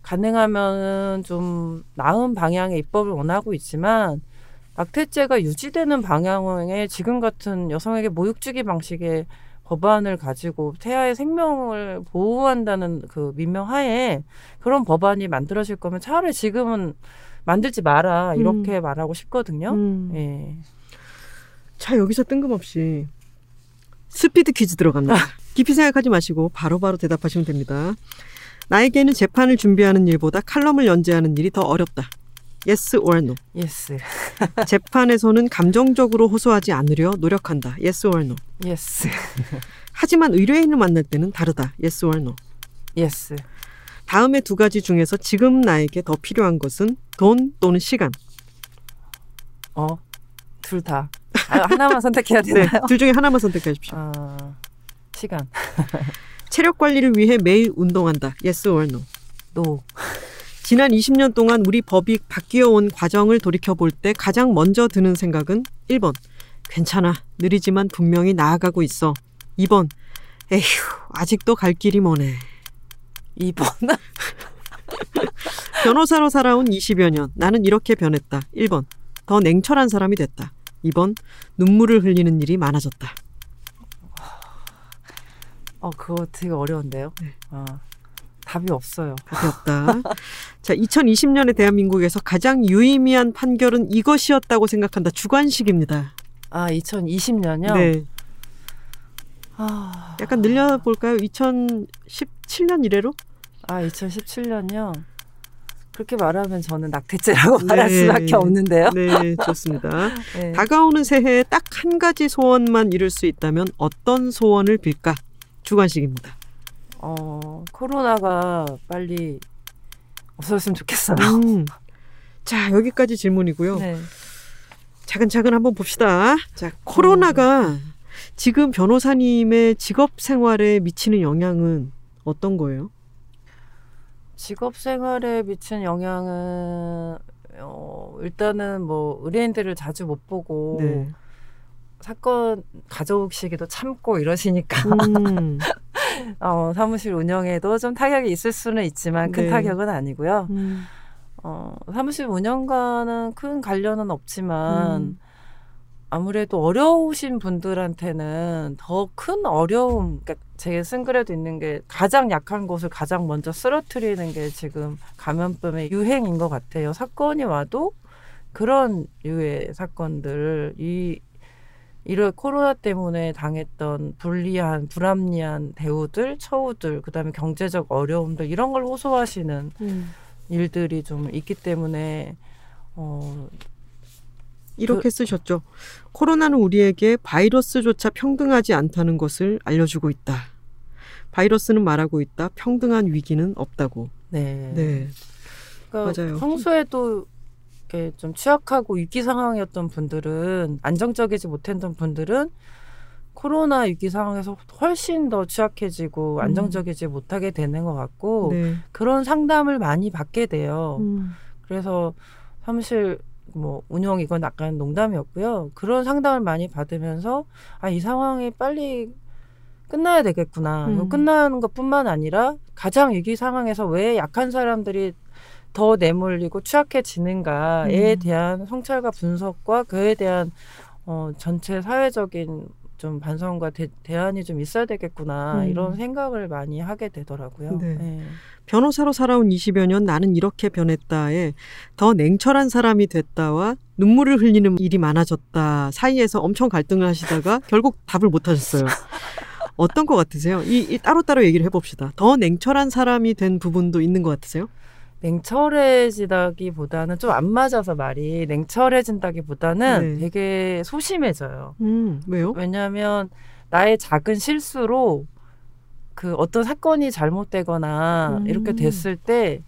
가능하면 좀 나은 방향의 입법을 원하고 있지만 낙태죄가 유지되는 방향의 지금 같은 여성에게 모욕 주기 방식의 법안을 가지고 태아의 생명을 보호한다는 그 민명하에 그런 법안이 만들어질 거면 차라리 지금은 만들지 마라 이렇게 음. 말하고 싶거든요. 음. 예. 자 여기서 뜬금없이 스피드 퀴즈 들어갑니다. 깊이 생각하지 마시고 바로바로 바로 대답하시면 됩니다. 나에게는 재판을 준비하는 일보다 칼럼을 연재하는 일이 더 어렵다. Yes or no? Yes. 재판에서는 감정적으로 호소하지 않으려 노력한다. Yes or no? Yes. 하지만 의뢰인을 만날 때는 다르다. Yes or no? Yes. 다음의 두 가지 중에서 지금 나에게 더 필요한 것은 돈 또는 시간. 어, 둘 다. 아, 하나만 선택해야 네, 되나요? 네, 둘 중에 하나만 선택하십시오. 아, 시간. 체력 관리를 위해 매일 운동한다. Yes or no? No. 지난 20년 동안 우리 법이 바뀌어 온 과정을 돌이켜 볼 때 가장 먼저 드는 생각은 1번. 괜찮아. 느리지만 분명히 나아가고 있어. 2번. 에휴, 아직도 갈 길이 머네. 2번. 변호사로 살아온 20여 년. 나는 이렇게 변했다. 1번. 더 냉철한 사람이 됐다. 2번. 눈물을 흘리는 일이 많아졌다. 어, 그거 되게 어려운데요? 네. 아, 답이 없어요. 답이 없다. 자, 2020년에 대한민국에서 가장 유의미한 판결은 이것이었다고 생각한다. 주관식입니다. 아, 2020년요? 네. 아... 약간 늘려볼까요? 2017년 이래로? 아, 2017년요? 그렇게 말하면 저는 낙태죄라고 네. 말할 수밖에 없는데요. 네, 좋습니다. 네. 다가오는 새해에 딱 한 가지 소원만 이룰 수 있다면 어떤 소원을 빌까? 주관식입니다. 어, 코로나가 빨리 없어졌으면 좋겠어요. 음. 자, 여기까지 질문이고요. 네. 차근차근 한번 봅시다. 자, 코로나가 어. 지금 변호사님의 직업 생활에 미치는 영향은 어떤 거예요? 직업 생활에 미친 영향은 어, 일단은 뭐 의뢰인들을 자주 못 보고 네. 사건 가져오시기도 참고 이러시니까 음. 어, 사무실 운영에도 좀 타격이 있을 수는 있지만 큰 네. 타격은 아니고요. 음. 어, 사무실 운영과는 큰 관련은 없지만 음. 아무래도 어려우신 분들한테는 더 큰 어려움, 그러니까 제가 쓴 글에도 있는 게 가장 약한 곳을 가장 먼저 쓰러뜨리는 게 지금 감염병의 유행인 것 같아요. 사건이 와도 그런 류의 사건들, 이, 이런 코로나 때문에 당했던 불리한, 불합리한 대우들, 처우들, 그 다음에 경제적 어려움들, 이런 걸 호소하시는 음. 일들이 좀 있기 때문에, 어, 이렇게 그, 쓰셨죠. 코로나는 우리에게 바이러스조차 평등하지 않다는 것을 알려주고 있다. 바이러스는 말하고 있다. 평등한 위기는 없다고. 네. 네. 그러니까 맞아요. 평소에도 이렇게 좀 취약하고 위기 상황이었던 분들은 안정적이지 못했던 분들은 코로나 위기 상황에서 훨씬 더 취약해지고 음. 안정적이지 못하게 되는 것 같고 네. 그런 상담을 많이 받게 돼요. 음. 그래서 사무실 뭐 운영 이건 약간 농담이었고요. 그런 상담을 많이 받으면서 아 이 상황이 빨리 끝나야 되겠구나. 음. 끝나는 것뿐만 아니라 가장 위기 상황에서 왜 약한 사람들이 더 내몰리고 취약해지는가에 음. 대한 성찰과 분석과 그에 대한 어, 전체 사회적인 좀 반성과 대, 대안이 좀 있어야 되겠구나 음. 이런 생각을 많이 하게 되더라고요. 네. 네. 변호사로 살아온 20여 년 나는 이렇게 변했다에 더 냉철한 사람이 됐다와 눈물을 흘리는 일이 많아졌다 사이에서 엄청 갈등을 하시다가 결국 답을 못 하셨어요. 어떤 것 같으세요? 이, 이 따로따로 얘기를 해봅시다. 더 냉철한 사람이 된 부분도 있는 것 같으세요? 냉철해지다기보다는 좀 안 맞아서 말이 냉철해진다기보다는 네. 되게 소심해져요. 음, 왜요? 왜냐하면 나의 작은 실수로 그 어떤 사건이 잘못되거나 음. 이렇게 됐을 때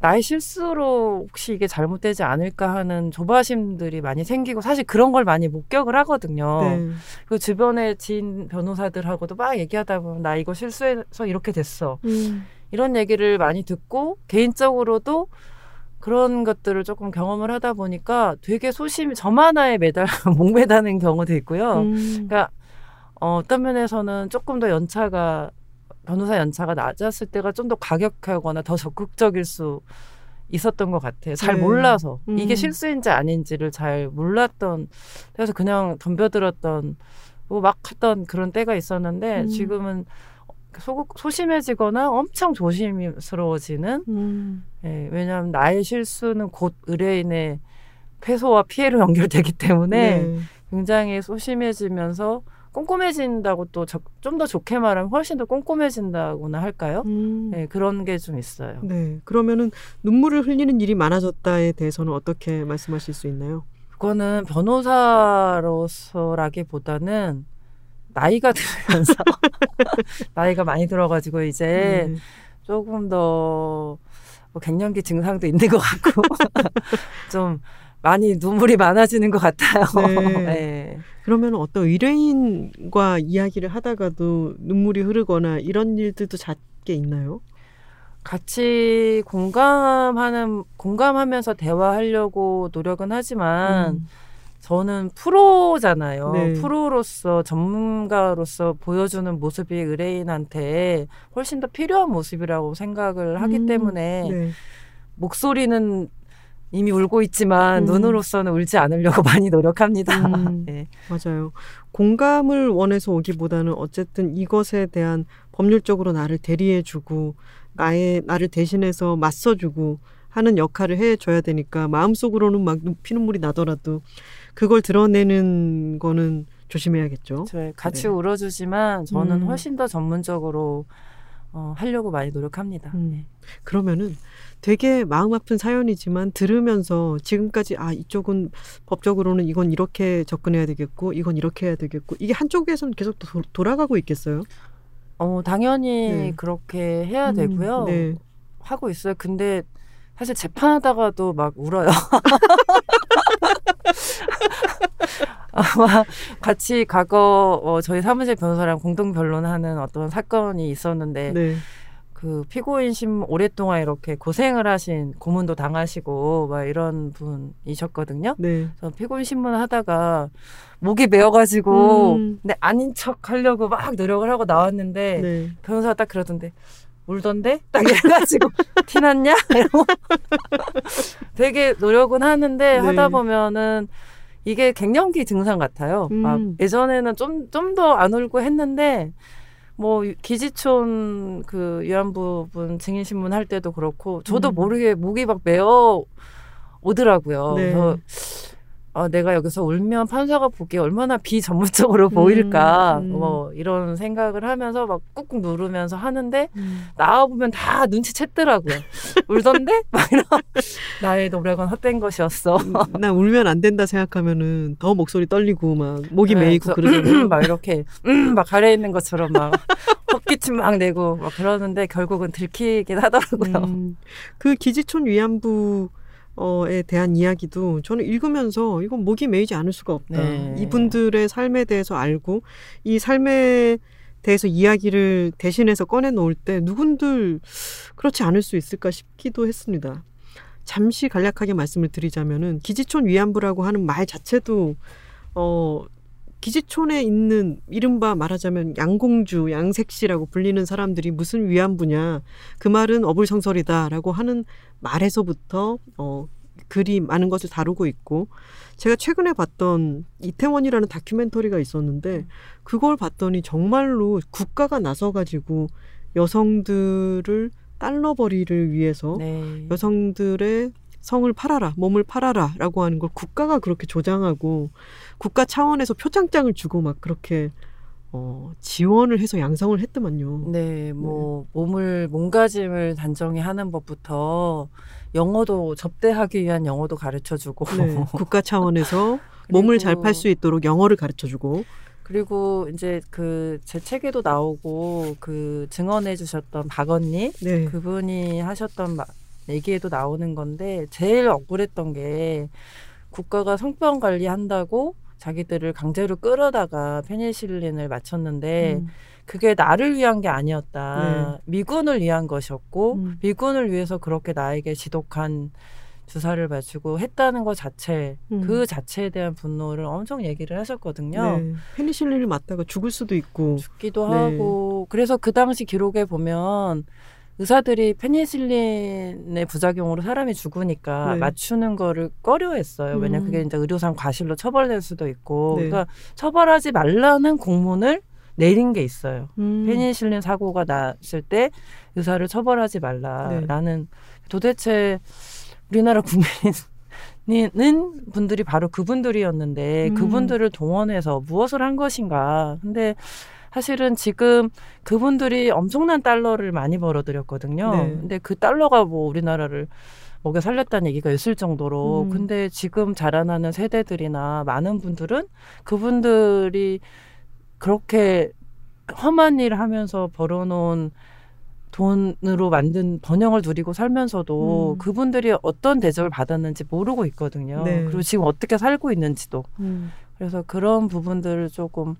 나의 실수로 혹시 이게 잘못되지 않을까 하는 조바심들이 많이 생기고 사실 그런 걸 많이 목격을 하거든요. 네. 그 주변에 지인 변호사들하고도 막 얘기하다 보면 나 이거 실수해서 이렇게 됐어. 음. 이런 얘기를 많이 듣고 개인적으로도 그런 것들을 조금 경험을 하다 보니까 되게 소심히 저만 하나에 매달 목매다는 경우도 있고요. 음. 그러니까 어, 어떤 면에서는 조금 더 연차가 변호사 연차가 낮았을 때가 좀 더 과격하거나 더 적극적일 수 있었던 것 같아요. 잘 네. 몰라서 음. 이게 실수인지 아닌지를 잘 몰랐던 그래서 그냥 덤벼들었던 뭐 막 했던 그런 때가 있었는데 음. 지금은 소, 소심해지거나 엄청 조심스러워지는 음. 예, 왜냐하면 나의 실수는 곧 의뢰인의 폐소와 피해로 연결되기 때문에 네. 굉장히 소심해지면서 꼼꼼해진다고 또 좀 더 좋게 말하면 훨씬 더 꼼꼼해진다고나 할까요? 음. 네, 그런 게 좀 있어요. 네. 그러면은 눈물을 흘리는 일이 많아졌다에 대해서는 어떻게 말씀하실 수 있나요? 그거는 변호사로서라기보다는 나이가 들면서 나이가 많이 들어가지고 이제 음. 조금 더 뭐 갱년기 증상도 있는 것 같고 좀 많이 눈물이 많아지는 것 같아요. 네. 네. 그러면 어떤 의뢰인과 이야기를 하다가도 눈물이 흐르거나 이런 일들도 잦게 있나요? 같이 공감하는 공감하면서 대화하려고 노력은 하지만 음. 저는 프로잖아요. 네. 프로로서 전문가로서 보여주는 모습이 의뢰인한테 훨씬 더 필요한 모습이라고 생각을 하기 음. 때문에 네. 목소리는 이미 울고 있지만 음. 눈으로서는 울지 않으려고 많이 노력합니다. 음. 네. 맞아요. 공감을 원해서 오기보다는 어쨌든 이것에 대한 법률적으로 나를 대리해주고 나의 나를 대신해서 맞서주고 하는 역할을 해줘야 되니까 마음속으로는 막 피눈물이 나더라도 그걸 드러내는 거는 조심해야겠죠. 저 같이 네. 울어주지만 저는 음. 훨씬 더 전문적으로 어, 하려고 많이 노력합니다. 음. 네. 그러면은 되게 마음 아픈 사연이지만 들으면서 지금까지 아 이쪽은 법적으로는 이건 이렇게 접근해야 되겠고 이건 이렇게 해야 되겠고 이게 한쪽에서는 계속 도, 돌아가고 있겠어요? 어 당연히 네. 그렇게 해야 음, 되고요. 네. 하고 있어요. 근데 사실 재판하다가도 막 울어요. 아마 같이 과거 어, 저희 사무실 변호사랑 공동 변론하는 어떤 사건이 있었는데 네. 그 피고인 심 오랫동안 이렇게 고생을 하신 고문도 당하시고 막 이런 분이셨거든요. 네. 그래서 피고인 신문을 하다가 목이 메어가지고 음. 근데 아닌 척 하려고 막 노력을 하고 나왔는데 네. 변호사가 딱 그러던데 울던데 딱 이래가지고 티났냐 이러고 되게 노력은 하는데 네. 하다 보면은 이게 갱년기 증상 같아요. 음. 막 예전에는 좀 좀 더 안 울고 했는데 뭐 기지촌 그 위안부 분 증인 신문 할 때도 그렇고 저도 음. 모르게 목이 막 메어 오더라고요. 네. 그래서 어, 내가 여기서 울면 판사가 보기에 얼마나 비전문적으로 음, 보일까 음, 음. 뭐 이런 생각을 하면서 막 꾹꾹 누르면서 하는데 음. 나와 보면 다 눈치챘더라고요. 울던데 막 이런 나의 노력은 헛된 것이었어. 음, 나 울면 안 된다 생각하면은 더 목소리 떨리고 막 목이 네, 메이고 그러잖아요. 막 이렇게 음, 막 가래 있는 것처럼 막 헛기침 막 내고 막 그러는데 결국은 들키긴 하더라고요. 음, 그 기지촌 위안부 어에 대한 이야기도 저는 읽으면서 이건 목이 메이지 않을 수가 없다. 네. 이분들의 삶에 대해서 알고 이 삶에 대해서 이야기를 대신해서 꺼내 놓을 때 누군들 그렇지 않을 수 있을까 싶기도 했습니다. 잠시 간략하게 말씀을 드리자면은 기지촌 위안부라고 하는 말 자체도 어 기지촌에 있는 이른바 말하자면 양공주, 양색시라고 불리는 사람들이 무슨 위안부냐. 그 말은 어불성설이다라고 하는 말에서부터 어 글이 많은 것을 다루고 있고 제가 최근에 봤던 이태원이라는 다큐멘터리가 있었는데 그걸 봤더니 정말로 국가가 나서 가지고 여성들을 달러벌이를 위해서 네. 여성들의 성을 팔아라, 몸을 팔아라 라고 하는 걸 국가가 그렇게 조장하고 국가 차원에서 표창장을 주고 막 그렇게 어, 지원을 해서 양성을 했더만요. 네, 뭐 네. 몸을 몸가짐을 단정히 하는 법부터 영어도 접대하기 위한 영어도 가르쳐 주고 네, 국가 차원에서 몸을 잘 팔 수 있도록 영어를 가르쳐 주고 그리고 이제 그 제 책에도 나오고 그 증언해 주셨던 박 언니 네. 그분이 하셨던 마, 얘기에도 나오는 건데 제일 억울했던 게 국가가 성병 관리한다고 자기들을 강제로 끌어다가 페니실린을 맞췄는데 음. 그게 나를 위한 게 아니었다. 네. 미군을 위한 것이었고 음. 미군을 위해서 그렇게 나에게 지독한 주사를 맞추고 했다는 것 자체 음. 그 자체에 대한 분노를 엄청 얘기를 하셨거든요. 네. 페니실린을 맞다가 죽을 수도 있고 죽기도 네. 하고 그래서 그 당시 기록에 보면 의사들이 페니실린의 부작용으로 사람이 죽으니까 네. 맞추는 거를 꺼려했어요. 음. 왜냐 그게 이제 의료상 과실로 처벌될 수도 있고, 네. 그러니까 처벌하지 말라는 공문을 내린 게 있어요. 음. 페니실린 사고가 났을 때 의사를 처벌하지 말라라는 네. 도대체 우리나라 국민은 분들이 바로 그분들이었는데 음. 그분들을 동원해서 무엇을 한 것인가? 근데 사실은 지금 그분들이 엄청난 달러를 많이 벌어들였거든요. 네. 근데 그 달러가 뭐 우리나라를 먹여 살렸다는 얘기가 있을 정도로 음. 근데 지금 자라나는 세대들이나 많은 분들은 그분들이 그렇게 험한 일을 하면서 벌어놓은 돈으로 만든 번영을 누리고 살면서도 음. 그분들이 어떤 대접을 받았는지 모르고 있거든요. 네. 그리고 지금 어떻게 살고 있는지도. 음. 그래서 그런 부분들을 조금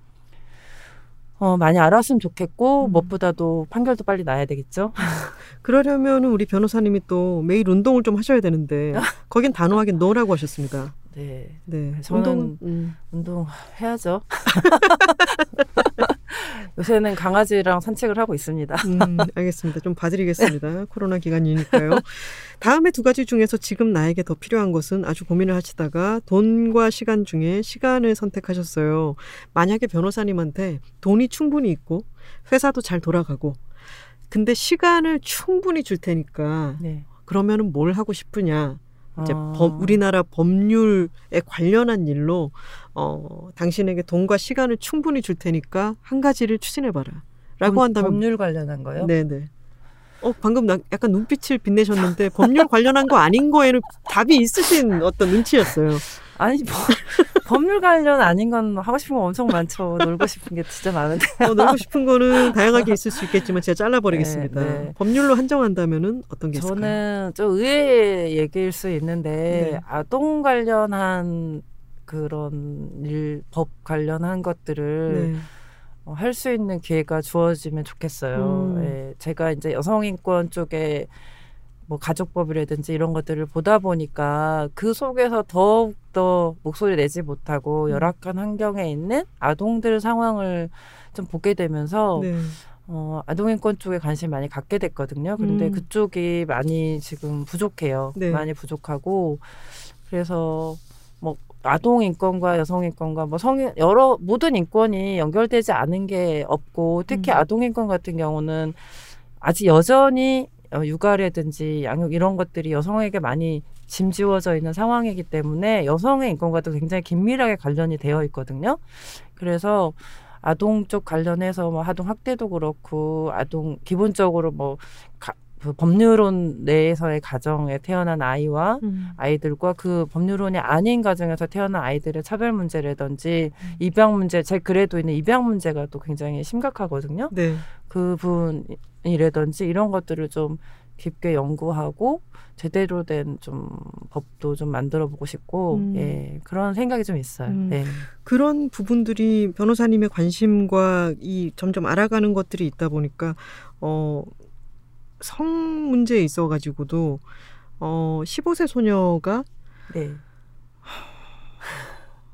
어, 많이 알았으면 좋겠고 음. 무엇보다도 판결도 빨리 나야 되겠죠. 그러려면 우리 변호사님이 또 매일 운동을 좀 하셔야 되는데 거긴 단호하게 노라고 하셨습니다. 네. 네. 운동, 음. 운동 해야죠. 요새는 강아지랑 산책을 하고 있습니다. 음, 알겠습니다. 좀 봐드리겠습니다. 코로나 기간이니까요. 다음에 두 가지 중에서 지금 나에게 더 필요한 것은 아주 고민을 하시다가 돈과 시간 중에 시간을 선택하셨어요. 만약에 변호사님한테 돈이 충분히 있고 회사도 잘 돌아가고 근데 시간을 충분히 줄 테니까 네. 그러면은 뭘 하고 싶으냐? 이제 아. 법, 우리나라 법률에 관련한 일로 어, 당신에게 돈과 시간을 충분히 줄 테니까 한 가지를 추진해봐라. 라고 한다면. 법률 관련한 거요? 네네. 어, 방금 나 약간 눈빛을 빛내셨는데 법률 관련한 거 아닌 거에는 답이 있으신 어떤 눈치였어요. 아니 뭐, 법률 관련 아닌 건 하고 싶은 거 엄청 많죠. 놀고 싶은 게 진짜 많은데. 어, 놀고 싶은 거는 다양하게 있을 수 있겠지만 제가 잘라버리겠습니다. 네, 네. 법률로 한정한다면은 어떤 게 있을까요? 저는 좀 의외의 얘기일 수 있는데 네. 아동 관련한 그런 일, 법 관련한 것들을 네. 어, 할수 있는 기회가 주어지면 좋겠어요. 음. 예, 제가 이제 여성인권 쪽에 뭐 가족법이라든지 이런 것들을 보다 보니까 그 속에서 더욱 더 목소리 내지 못하고 음. 열악한 환경에 있는 아동들 상황을 좀 보게 되면서 네. 어, 아동인권 쪽에 관심 많이 갖게 됐거든요. 그런데 음. 그쪽이 많이 지금 부족해요. 네. 많이 부족하고 그래서 뭐 아동 인권과 여성 인권과 뭐 성인 여러 모든 인권이 연결되지 않은 게 없고 특히 음. 아동 인권 같은 경우는 아직 여전히 어, 육아라든지 양육 이런 것들이 여성에게 많이 짐지워져 있는 상황이기 때문에 여성의 인권과도 굉장히 긴밀하게 관련이 되어 있거든요. 그래서 아동 쪽 관련해서 뭐 아동 학대도 그렇고 아동 기본적으로 뭐 가, 그 법률론 내에서의 가정에 태어난 아이와 음. 아이들과 그 법률론이 아닌 가정에서 태어난 아이들의 차별 문제라든지 음. 입양 문제, 제 글에도 있는 입양 문제가 또 굉장히 심각하거든요. 네. 그 부분이라든지 이런 것들을 좀 깊게 연구하고 제대로 된 좀 법도 좀 만들어 보고 싶고 음. 예 그런 생각이 좀 있어요. 음. 예. 그런 부분들이 변호사님의 관심과 이 점점 알아가는 것들이 있다 보니까 어 성 문제에 있어 가지고도 어 15세 소녀가 네.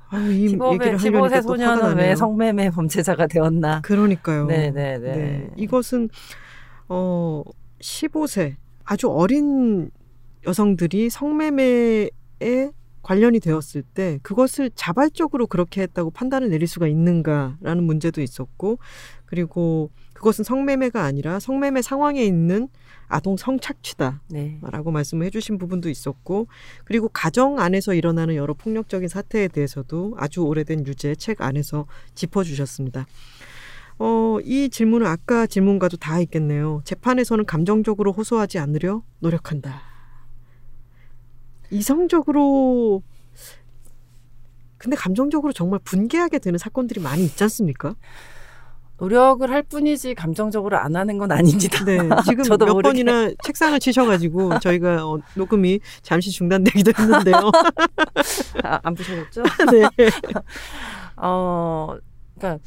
아유, 이 15, 얘기를 15세 소녀는 왜 성매매 범죄자가 되었나? 그러니까요. 네네네. 네, 네. 네. 이것은 어 15세 아주 어린 여성들이 성매매에 관련이 되었을 때 그것을 자발적으로 그렇게 했다고 판단을 내릴 수가 있는가라는 문제도 있었고 그리고 그것은 성매매가 아니라 성매매 상황에 있는 아동 성착취다라고 네. 말씀을 해주신 부분도 있었고 그리고 가정 안에서 일어나는 여러 폭력적인 사태에 대해서도 아주 오래된 유죄 책 안에서 짚어주셨습니다. 어, 이 질문은 아까 질문과도 다 있겠네요. 재판에서는 감정적으로 호소하지 않으려 노력한다. 이성적으로 근데 감정적으로 정말 분개하게 되는 사건들이 많이 있지 않습니까? 노력을 할 뿐이지 감정적으로 안 하는 건 아닙니다. 네, 지금 몇 모르게. 번이나 책상을 치셔가지고 저희가 어, 녹음이 잠시 중단되기도 했는데요. 아, 안 부셔졌죠? 네. 어, 그러니까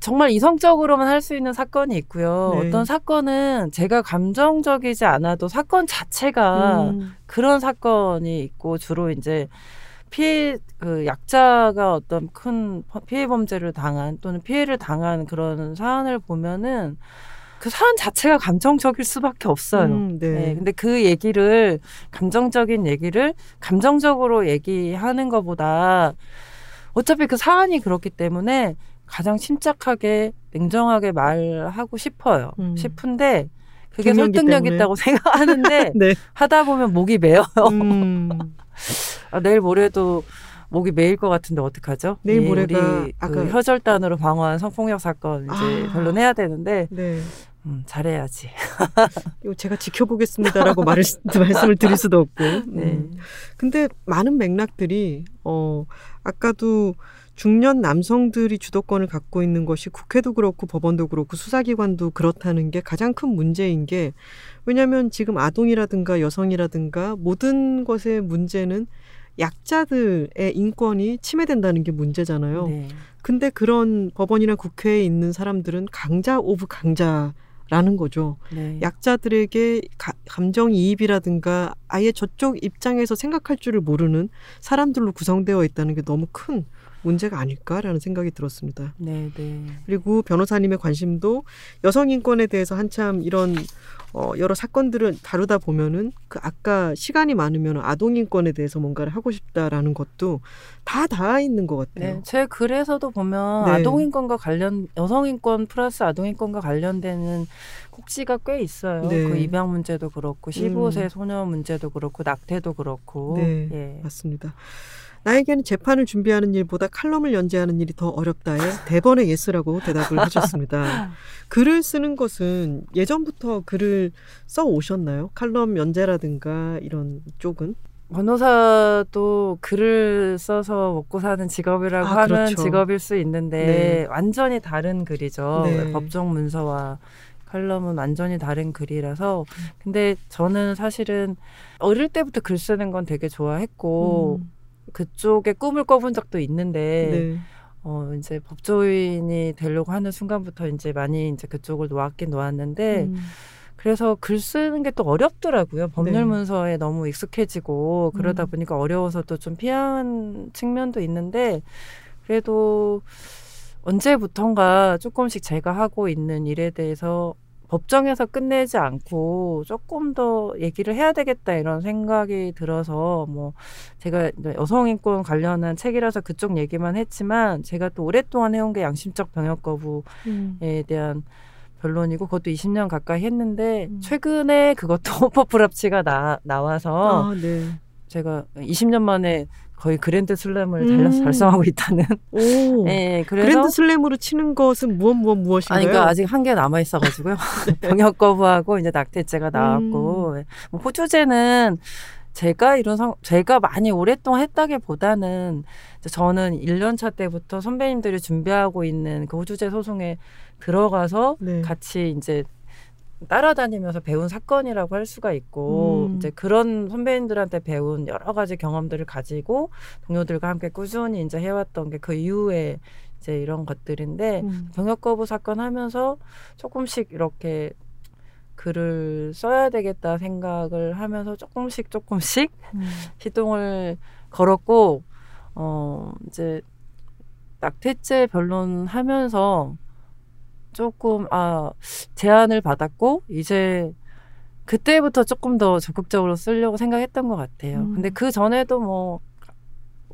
정말 이성적으로만 할 수 있는 사건이 있고요. 네. 어떤 사건은 제가 감정적이지 않아도 사건 자체가 음. 그런 사건이 있고 주로 이제 피해 그 약자가 어떤 큰 피해 범죄를 당한 또는 피해를 당한 그런 사안을 보면은 그 사안 자체가 감정적일 수밖에 없어요. 음, 네. 네. 근데 그 얘기를 감정적인 얘기를 감정적으로 얘기하는 것보다 어차피 그 사안이 그렇기 때문에 가장 침착하게 냉정하게 말하고 싶어요. 음. 싶은데 그게 설득력 때문에. 있다고 생각하는데 네. 하다 보면 목이 메어요. 음. 아, 내일 모레도 목이 메일 것 같은데 어떡하죠? 내일 예, 모레가 우리 그 혀절단으로 방어한 성폭력 사건 이제 아. 변론해야 되는데 네. 음, 잘해야지. 이거 제가 지켜보겠습니다라고 말을 말씀을 드릴 수도 없고. 네. 음. 근데 많은 맥락들이 어 아까도 중년 남성들이 주도권을 갖고 있는 것이 국회도 그렇고 법원도 그렇고 수사기관도 그렇다는 게 가장 큰 문제인 게 왜냐하면 지금 아동이라든가 여성이라든가 모든 것의 문제는 약자들의 인권이 침해된다는 게 문제잖아요. 네. 근데 그런 법원이나 국회에 있는 사람들은 강자 of 강자 라는 거죠. 네. 약자들에게 가, 감정이입이라든가 아예 저쪽 입장에서 생각할 줄을 모르는 사람들로 구성되어 있다는 게 너무 큰 문제가 아닐까라는 생각이 들었습니다. 네, 네. 그리고 변호사님의 관심도 여성 인권에 대해서 한참 이런 어, 여러 사건들을 다루다 보면은 그 아까 시간이 많으면 아동 인권에 대해서 뭔가를 하고 싶다라는 것도 다 닿아 있는 것 같아요. 네, 제 글에서도 보면 네. 아동 인권과 관련 여성 인권 플러스 아동 인권과 관련되는 꼭지가 꽤 있어요. 네. 그 입양 문제도 그렇고 15세 음. 소녀 문제도 그렇고 낙태도 그렇고. 네, 예. 맞습니다. 나에게는 재판을 준비하는 일보다 칼럼을 연재하는 일이 더 어렵다에 대번에 yes라고 대답을 하셨습니다. 글을 쓰는 것은 예전부터 글을 써 오셨나요? 칼럼 연재라든가 이런 쪽은? 변호사도 글을 써서 먹고 사는 직업이라고 아, 하면 그렇죠. 직업일 수 있는데 네. 완전히 다른 글이죠. 네. 법정 문서와 칼럼은 완전히 다른 글이라서 근데 저는 사실은 어릴 때부터 글 쓰는 건 되게 좋아했고 음. 그쪽에 꿈을 꿔본 적도 있는데 네. 어 이제 법조인이 되려고 하는 순간부터 이제 많이 이제 그쪽을 놓았긴 놓았는데 음. 그래서 글 쓰는 게 또 어렵더라고요. 법률 네. 문서에 너무 익숙해지고 그러다 음. 보니까 어려워서 또 좀 피한 측면도 있는데 그래도 언제부턴가 조금씩 제가 하고 있는 일에 대해서 법정에서 끝내지 않고 조금 더 얘기를 해야 되겠다 이런 생각이 들어서 뭐 제가 여성 인권 관련한 책이라서 그쪽 얘기만 했지만 제가 또 오랫동안 해온 게 양심적 병역 거부에 음. 대한 변론이고 그것도 20년 가까이 했는데 음. 최근에 그것도 헌법불합치가 나 나와서 아, 네. 제가 20년 만에 거의 그랜드 슬램을 달려서 음. 달성하고 있다는. 오. 네, 그래서 그랜드 슬램으로 치는 것은 무엇 무엇 무엇인가요? 아니, 그러니까 아직 한 개 남아 있어가지고요. 네. 병역 거부하고 이제 낙태죄가 나왔고 음. 뭐 호주제는 제가 이런 상, 제가 많이 오랫동안 했다기보다는 저는 1년차 때부터 선배님들이 준비하고 있는 그 호주제 소송에 들어가서 네. 같이 이제 따라다니면서 배운 사건이라고 할 수가 있고 음. 이제 그런 선배님들한테 배운 여러 가지 경험들을 가지고 동료들과 함께 꾸준히 이제 해왔던 게 그 이후에 이제 이런 것들인데 음. 병역 거부 사건 하면서 조금씩 이렇게 글을 써야 되겠다 생각을 하면서 조금씩 조금씩 음. 시동을 걸었고 어 이제 낙태죄 변론하면서 조금 아 제안을 받았고 이제 그때부터 조금 더 적극적으로 쓰려고 생각했던 것 같아요. 음. 근데 그 전에도 뭐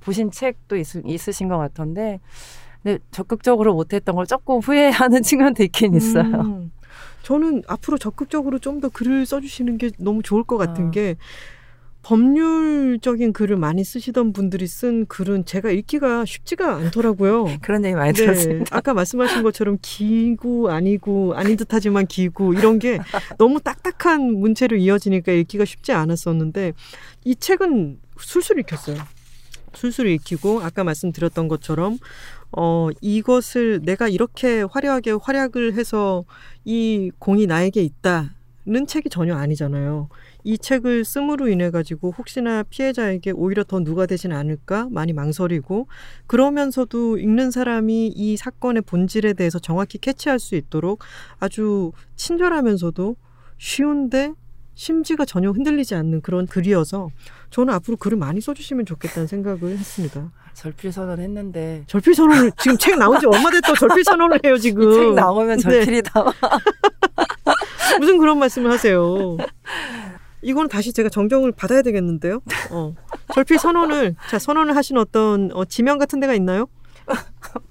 보신 책도 있, 있으신 것 같은데 근데 적극적으로 못했던 걸 조금 후회하는 측면도 있긴 있어요. 음. 저는 앞으로 적극적으로 좀 더 글을 써주시는 게 너무 좋을 것 같은 아. 게 법률적인 글을 많이 쓰시던 분들이 쓴 글은 제가 읽기가 쉽지가 않더라고요. 그런 얘기 많이 네. 들었습니다. 아까 말씀하신 것처럼 기구 아니고 아닌 듯하지만 기구 이런 게 너무 딱딱한 문체로 이어지니까 읽기가 쉽지 않았었는데 이 책은 술술 읽혔어요. 술술 읽히고 아까 말씀드렸던 것처럼 어 이것을 내가 이렇게 화려하게 활약을 해서 이 공이 나에게 있다는 책이 전혀 아니잖아요. 이 책을 씀으로 인해 가지고 혹시나 피해자에게 오히려 더 누가 되진 않을까? 많이 망설이고 그러면서도 읽는 사람이 이 사건의 본질에 대해서 정확히 캐치할 수 있도록 아주 친절하면서도 쉬운데 심지가 전혀 흔들리지 않는 그런 글이어서 저는 앞으로 글을 많이 써주시면 좋겠다는 생각을 했습니다. 절필 선언 했는데. 절필 선언을 지금 책 나온 지 얼마 됐다고 절필 선언을 해요 지금. 책 나오면 절필이 네. 나와 무슨 그런 말씀을 하세요 이거는 다시 제가 정정을 받아야 되겠는데요. 어. 절필 선언을 자 선언을 하신 어떤 어, 지명 같은 데가 있나요?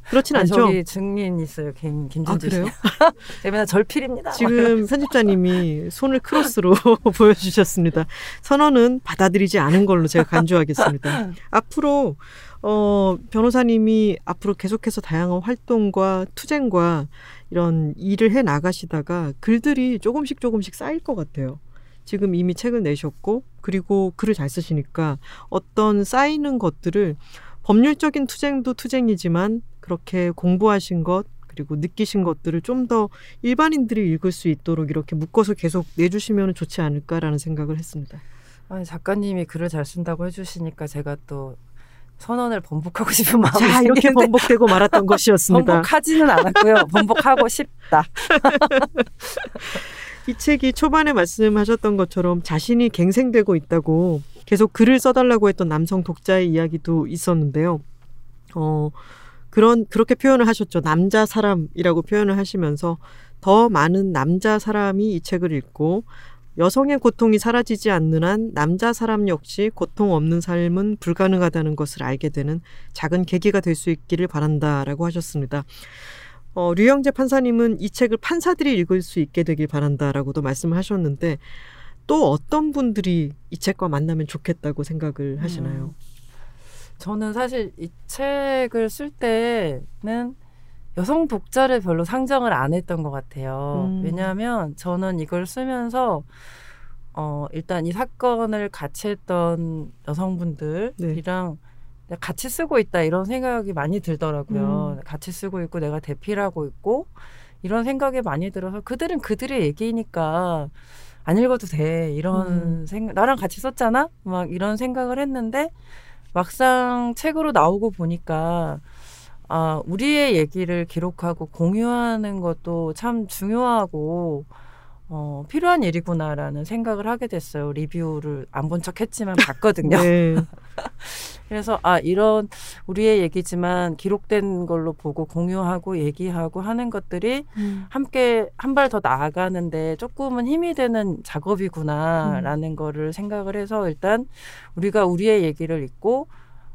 그렇진 아, 않죠. 저기 증인 있어요. 김 김준주 아, 그래요? 제가 절필입니다. 지금 편집자님이 손을 크로스로 보여주셨습니다. 선언은 받아들이지 않은 걸로 제가 간주하겠습니다. 앞으로 어, 변호사님이 앞으로 계속해서 다양한 활동과 투쟁과 이런 일을 해 나가시다가 글들이 조금씩 조금씩 쌓일 것 같아요. 지금 이미 책을 내셨고 그리고 글을 잘 쓰시니까 어떤 쌓이는 것들을 법률적인 투쟁도 투쟁이지만 그렇게 공부하신 것 그리고 느끼신 것들을 좀 더 일반인들이 읽을 수 있도록 이렇게 묶어서 계속 내주시면 좋지 않을까라는 생각을 했습니다. 아니, 작가님이 글을 잘 쓴다고 해주시니까 제가 또 선언을 번복하고 싶은 마음이 자, 이렇게 번복되고 말았던 것이었습니다. 번복하지는 않았고요. 번복하고 싶다. 이 책이 초반에 말씀하셨던 것처럼 자신이 갱생되고 있다고 계속 글을 써달라고 했던 남성 독자의 이야기도 있었는데요. 어, 그런, 그렇게 표현을 하셨죠. 남자 사람이라고 표현을 하시면서 더 많은 남자 사람이 이 책을 읽고 여성의 고통이 사라지지 않는 한 남자 사람 역시 고통 없는 삶은 불가능하다는 것을 알게 되는 작은 계기가 될 수 있기를 바란다라고 하셨습니다. 어, 류영재 판사님은 이 책을 판사들이 읽을 수 있게 되길 바란다라고도 말씀을 하셨는데 또 어떤 분들이 이 책과 만나면 좋겠다고 생각을 하시나요? 음. 저는 사실 이 책을 쓸 때는 여성 독자를 별로 상정을 안 했던 것 같아요. 음. 왜냐하면 저는 이걸 쓰면서 어, 일단 이 사건을 같이 했던 여성분들이랑 네. 같이 쓰고 있다 이런 생각이 많이 들더라고요. 음. 같이 쓰고 있고 내가 대필하고 있고 이런 생각이 많이 들어서 그들은 그들의 얘기니까 안 읽어도 돼 이런 음. 생각 나랑 같이 썼잖아 막 이런 생각을 했는데 막상 책으로 나오고 보니까 아 우리의 얘기를 기록하고 공유하는 것도 참 중요하고 어, 필요한 일이구나라는 생각을 하게 됐어요. 리뷰를 안 본 척 했지만 봤거든요. 네. 그래서 아 이런 우리의 얘기지만 기록된 걸로 보고 공유하고 얘기하고 하는 것들이 음. 함께 한 발 더 나아가는데 조금은 힘이 되는 작업이구나라는 음. 거를 생각을 해서 일단 우리가 우리의 얘기를 읽고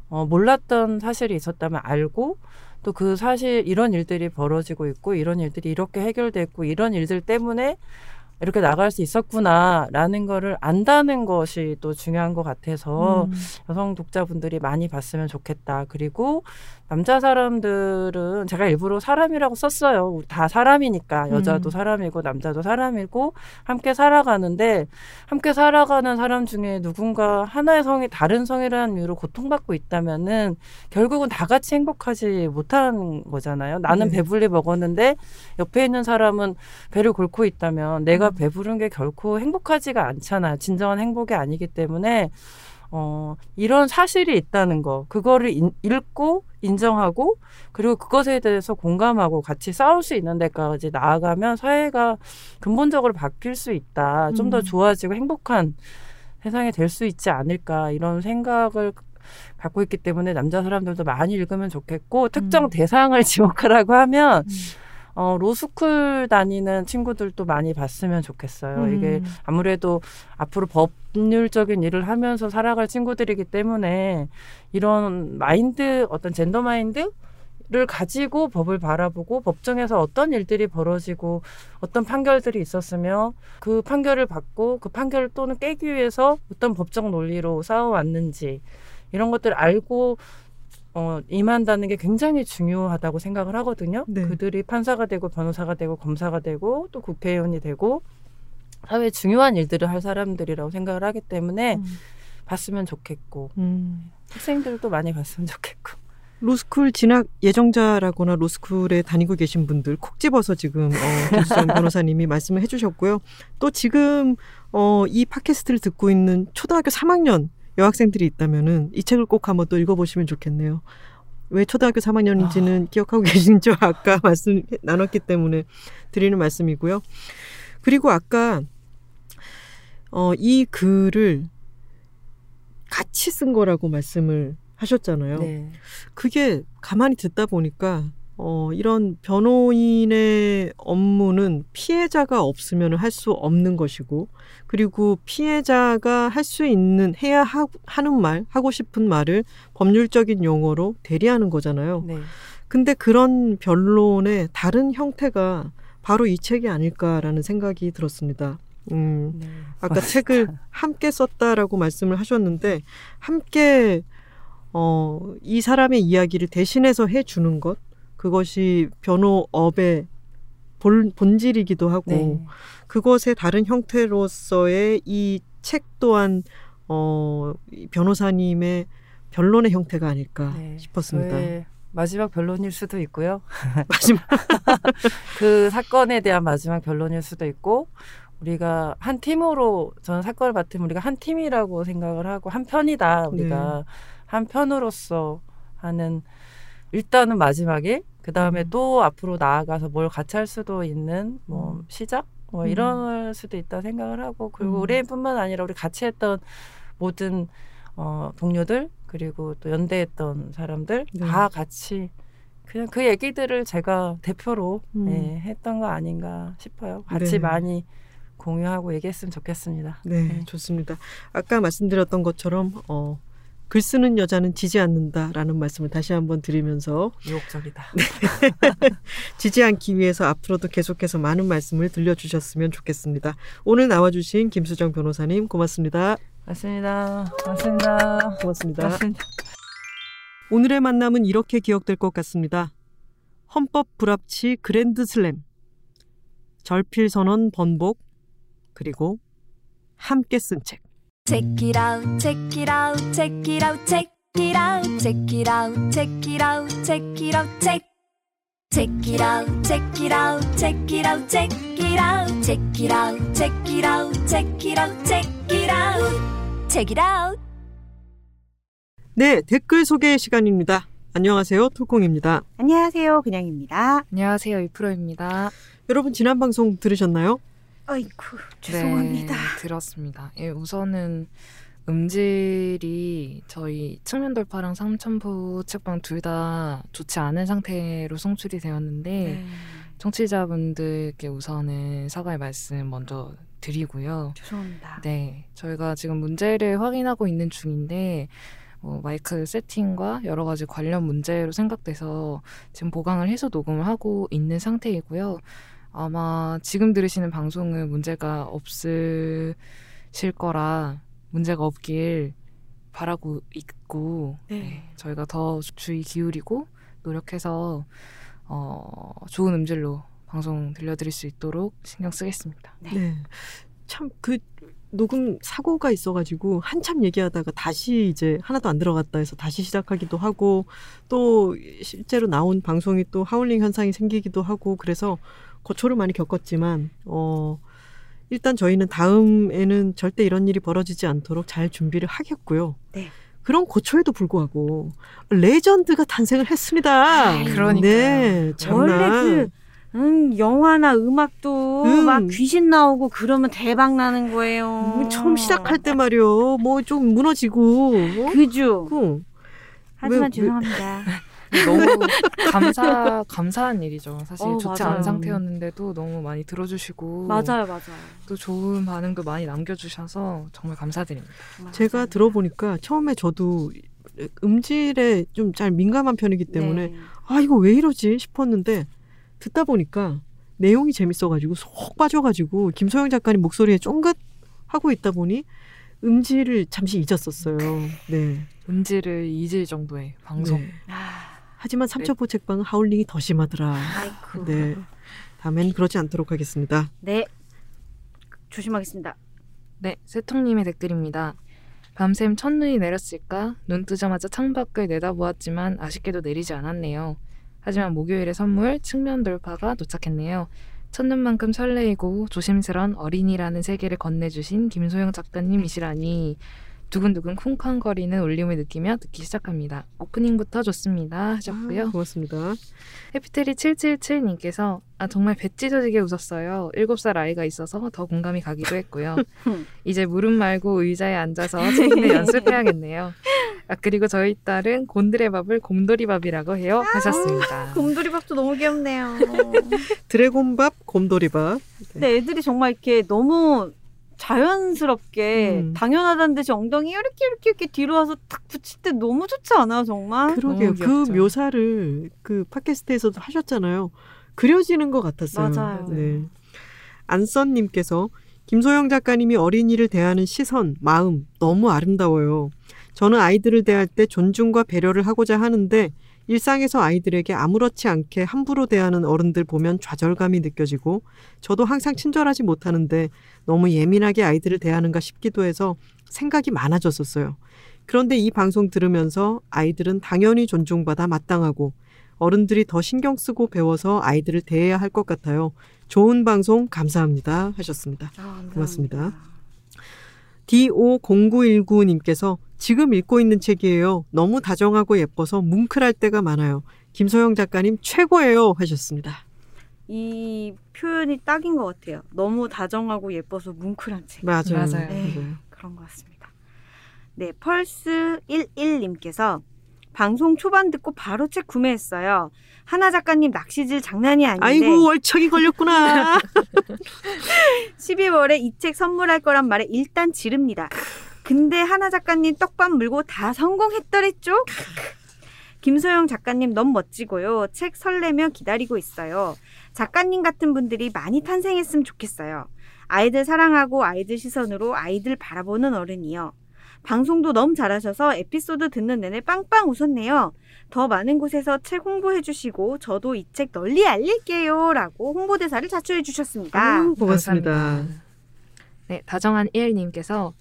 어, 몰랐던 사실이 있었다면 알고 또 그 사실 이런 일들이 벌어지고 있고 이런 일들이 이렇게 해결됐고 이런 일들 때문에 이렇게 나갈 수 있었구나라는 거를 안다는 것이 또 중요한 것 같아서 음. 여성 독자분들이 많이 봤으면 좋겠다. 그리고 남자 사람들은 제가 일부러 사람이라고 썼어요. 다 사람이니까 여자도 음. 사람이고 남자도 사람이고 함께 살아가는데 함께 살아가는 사람 중에 누군가 하나의 성이 다른 성이라는 이유로 고통받고 있다면은 결국은 다 같이 행복하지 못한 거잖아요. 나는 네. 배불리 먹었는데 옆에 있는 사람은 배를 골고 있다면 내가 배부른 게 결코 행복하지가 않잖아. 진정한 행복이 아니기 때문에 어, 이런 사실이 있다는 거, 그거를 인, 읽고 인정하고 그리고 그것에 대해서 공감하고 같이 싸울 수 있는 데까지 나아가면 사회가 근본적으로 바뀔 수 있다. 좀더 음. 좋아지고 행복한 세상이 될 수 있지 않을까 이런 생각을 갖고 있기 때문에 남자 사람들도 많이 읽으면 좋겠고 특정 음. 대상을 지목하라고 하면 음. 어, 로스쿨 다니는 친구들도 많이 봤으면 좋겠어요. 음. 이게 아무래도 앞으로 법률적인 일을 하면서 살아갈 친구들이기 때문에 이런 마인드, 어떤 젠더 마인드? 를 가지고 법을 바라보고 법정에서 어떤 일들이 벌어지고 어떤 판결들이 있었으며 그 판결을 받고 그 판결 또는 깨기 위해서 어떤 법정 논리로 싸워왔는지 이런 것들을 알고 어, 임한다는 게 굉장히 중요하다고 생각을 하거든요. 네. 그들이 판사가 되고 변호사가 되고 검사가 되고 또 국회의원이 되고 사회 중요한 일들을 할 사람들이라고 생각을 하기 때문에 음. 봤으면 좋겠고 음. 학생들도 많이 봤으면 좋겠고. 로스쿨 진학 예정자라거나 로스쿨에 다니고 계신 분들 콕 집어서 지금 어, 김수정 변호사님이 말씀을 해주셨고요. 또 지금 어, 이 팟캐스트를 듣고 있는 초등학교 3학년 여학생들이 있다면은 이 책을 꼭 한번 또 읽어보시면 좋겠네요. 왜 초등학교 3학년인지는 아. 기억하고 계신죠? 아까 말씀 나눴기 때문에 드리는 말씀이고요. 그리고 아까 어, 이 글을 같이 쓴 거라고 말씀을 하셨잖아요. 네. 그게 가만히 듣다 보니까 어, 이런 변호인의 업무는 피해자가 없으면 할 수 없는 것이고, 그리고 피해자가 할 수 있는, 해야 하, 하는 말, 하고 싶은 말을 법률적인 용어로 대리하는 거잖아요. 네. 근데 그런 변론의 다른 형태가 바로 이 책이 아닐까라는 생각이 들었습니다. 음, 네, 아까. 책을 함께 썼다라고 말씀을 하셨는데 함께 어, 이 사람의 이야기를 대신해서 해주는 것 그것이 변호업의 본, 본질이기도 하고 네. 그것의 다른 형태로서의 이 책 또한 어, 변호사님의 변론의 형태가 아닐까 네. 싶었습니다. 마지막 변론일 수도 있고요. 마지막 그 사건에 대한 마지막 변론일 수도 있고 우리가 한 팀으로 저는 사건을 맡으면 우리가 한 팀이라고 생각을 하고 한 편이다 우리가 네. 한 편으로서 하는 일단은 마지막에 그 다음에 음. 또 앞으로 나아가서 뭘 같이 할 수도 있는 뭐 음. 시작 뭐 음. 이럴 수도 있다 생각을 하고 그리고 음. 의뢰인뿐만 아니라 우리 같이 했던 모든 어, 동료들 그리고 또 연대했던 사람들 네. 다 같이 그냥 그 얘기들을 제가 대표로 음. 네, 했던 거 아닌가 싶어요. 같이 네. 많이 공유하고 얘기했으면 좋겠습니다. 네, 네, 좋습니다. 아까 말씀드렸던 것처럼 어, 글 쓰는 여자는 지지 않는다라는 말씀을 다시 한번 드리면서 유혹적이다. 네. 지지 않기 위해서 앞으로도 계속해서 많은 말씀을 들려주셨으면 좋겠습니다. 오늘 나와주신 김수정 변호사님 고맙습니다. 맞습니다. 맞습니다. 고맙습니다. 맞습니다. 오늘의 만남은 이렇게 기억될 것 같습니다. 헌법 불합치 그랜드 슬램, 절필 선언 번복, 그리고 함께 쓴 책. Check it out, check it out, check it out, check it out, check it out, check it out, check it out, check. Check it out, check it out, check it out, check it out, check it out, check it out, check it out, check it out, check it out. 네, 댓글 소개 시간입니다. 안녕하세요, 톨콩입니다. 안녕하세요, 그냥입니다. 안녕하세요, 이프로입니다. 여러분 지난 방송 들으셨나요? 아이쿠 죄송합니다. 네, 들었습니다. 예, 우선은 음질이 저희 측면 돌파랑 삼천부 책방 둘 다 좋지 않은 상태로 송출이 되었는데 네. 청취자분들께 우선은 사과의 말씀 먼저 드리고요. 죄송합니다. 네, 저희가 지금 문제를 확인하고 있는 중인데 뭐 마이크 세팅과 여러 가지 관련 문제로 생각돼서 지금 보강을 해서 녹음을 하고 있는 상태이고요. 아마 지금 들으시는 방송은 문제가 없으실 거라 문제가 없길 바라고 있고 네. 네, 저희가 더 주의 기울이고 노력해서 어, 좋은 음질로 방송 들려드릴 수 있도록 신경 쓰겠습니다. 네. 네. 참그 녹음 사고가 있어가지고 한참 얘기하다가 다시 이제 하나도 안 들어갔다 해서 다시 시작하기도 하고 또 실제로 나온 방송이 또 하울링 현상이 생기기도 하고 그래서 고초를 많이 겪었지만 어 일단 저희는 다음에는 절대 이런 일이 벌어지지 않도록 잘 준비를 하겠고요. 네. 그런 고초에도 불구하고 레전드가 탄생을 했습니다. 그러니까 네, 원래 그 음, 영화나 음악도 음. 막 귀신 나오고 그러면 대박 나는 거예요. 음, 처음 시작할 때 말이요. 뭐 좀 무너지고. 그죠. 그. 하지만 왜, 죄송합니다. 너무 감사 감사한 일이죠. 사실 어, 좋지 맞아요. 않은 상태였는데도 너무 많이 들어주시고 맞아요, 맞아요. 또 좋은 반응도 많이 남겨주셔서 정말 감사드립니다. 제가 들어보니까 처음에 저도 음질에 좀 잘 민감한 편이기 때문에 네. 아 이거 왜 이러지 싶었는데 듣다 보니까 내용이 재밌어가지고 속 빠져가지고 김소영 작가님 목소리에 쫑긋 하고 있다 보니 음질을 잠시 잊었었어요. 네. 음질을 잊을 정도의 방송. 네. 아. 하지만 삼천포 네. 책방은 하울링이 더 심하더라. 아이쿠. 네. 다음엔 그러지 않도록 하겠습니다. 네. 조심하겠습니다. 네, 세통님의 댓글입니다. 밤샘 첫눈이 내렸을까? 눈 뜨자마자 창밖을 내다보았지만 아쉽게도 내리지 않았네요. 하지만 목요일의 선물 측면 돌파가 도착했네요. 첫눈만큼 설레이고 조심스런 어린이라는 세계를 건네주신 김소영 작가님이시라니 두근두근 쿵쾅거리는 울림을 느끼며 듣기 시작합니다. 오프닝부터 좋습니다 하셨고요. 아, 고맙습니다. 해피트리 777님께서 아 정말 배 찢어지게 웃었어요. 7살 아이가 있어서 더 공감이 가기도 했고요. 이제 무릎 말고 의자에 앉아서 책임을 연습해야겠네요. 아 그리고 저희 딸은 곤드레 밥을 곰돌이 밥이라고 해요 하셨습니다. 아, 곰돌이 밥도 너무 귀엽네요. 드래곤 밥, 곰돌이 밥. 네. 근데 애들이 정말 이렇게 너무 자연스럽게 음. 당연하다는 듯이 엉덩이 이렇게 이렇게 이렇게 뒤로 와서 탁 붙일 때 너무 좋지 않아요, 정말? 그러게요. 그 묘사를 그 팟캐스트에서도 하셨잖아요. 그려지는 것 같았어요. 맞아요. 네. 안썬님께서 김소영 작가님이 어린이를 대하는 시선, 마음 너무 아름다워요. 저는 아이들을 대할 때 존중과 배려를 하고자 하는데 일상에서 아이들에게 아무렇지 않게 함부로 대하는 어른들 보면 좌절감이 느껴지고 저도 항상 친절하지 못하는데 너무 예민하게 아이들을 대하는가 싶기도 해서 생각이 많아졌었어요. 그런데 이 방송 들으면서 아이들은 당연히 존중받아 마땅하고 어른들이 더 신경 쓰고 배워서 아이들을 대해야 할 것 같아요. 좋은 방송 감사합니다. 하셨습니다. 아, 고맙습니다. DO0919님께서 지금 읽고 있는 책이에요. 너무 다정하고 예뻐서 뭉클할 때가 많아요. 김소영 작가님 최고예요 하셨습니다. 이 표현이 딱인 것 같아요. 너무 다정하고 예뻐서 뭉클한 책. 맞아요. 맞아요. 네, 맞아요. 그런 것 같습니다. 네, 펄스 11님께서 방송 초반 듣고 바로 책 구매했어요. 하나 작가님 낚시질 장난이 아닌데. 아이고 월척이 걸렸구나. 12월에 이 책 선물할 거란 말에 일단 지릅니다. 근데 하나 작가님 떡밥 물고 다 성공했더랬죠? 김소영 작가님 너무 멋지고요. 책 설레며 기다리고 있어요. 작가님 같은 분들이 많이 탄생했으면 좋겠어요. 아이들 사랑하고 아이들 시선으로 아이들 바라보는 어른이요. 방송도 너무 잘하셔서 에피소드 듣는 내내 빵빵 웃었네요. 더 많은 곳에서 책 홍보해 주시고 저도 이 책 널리 알릴게요. 라고 홍보대사를 자초해 주셨습니다. 고맙습니다. 감사합니다. 네, 다정한 1님께서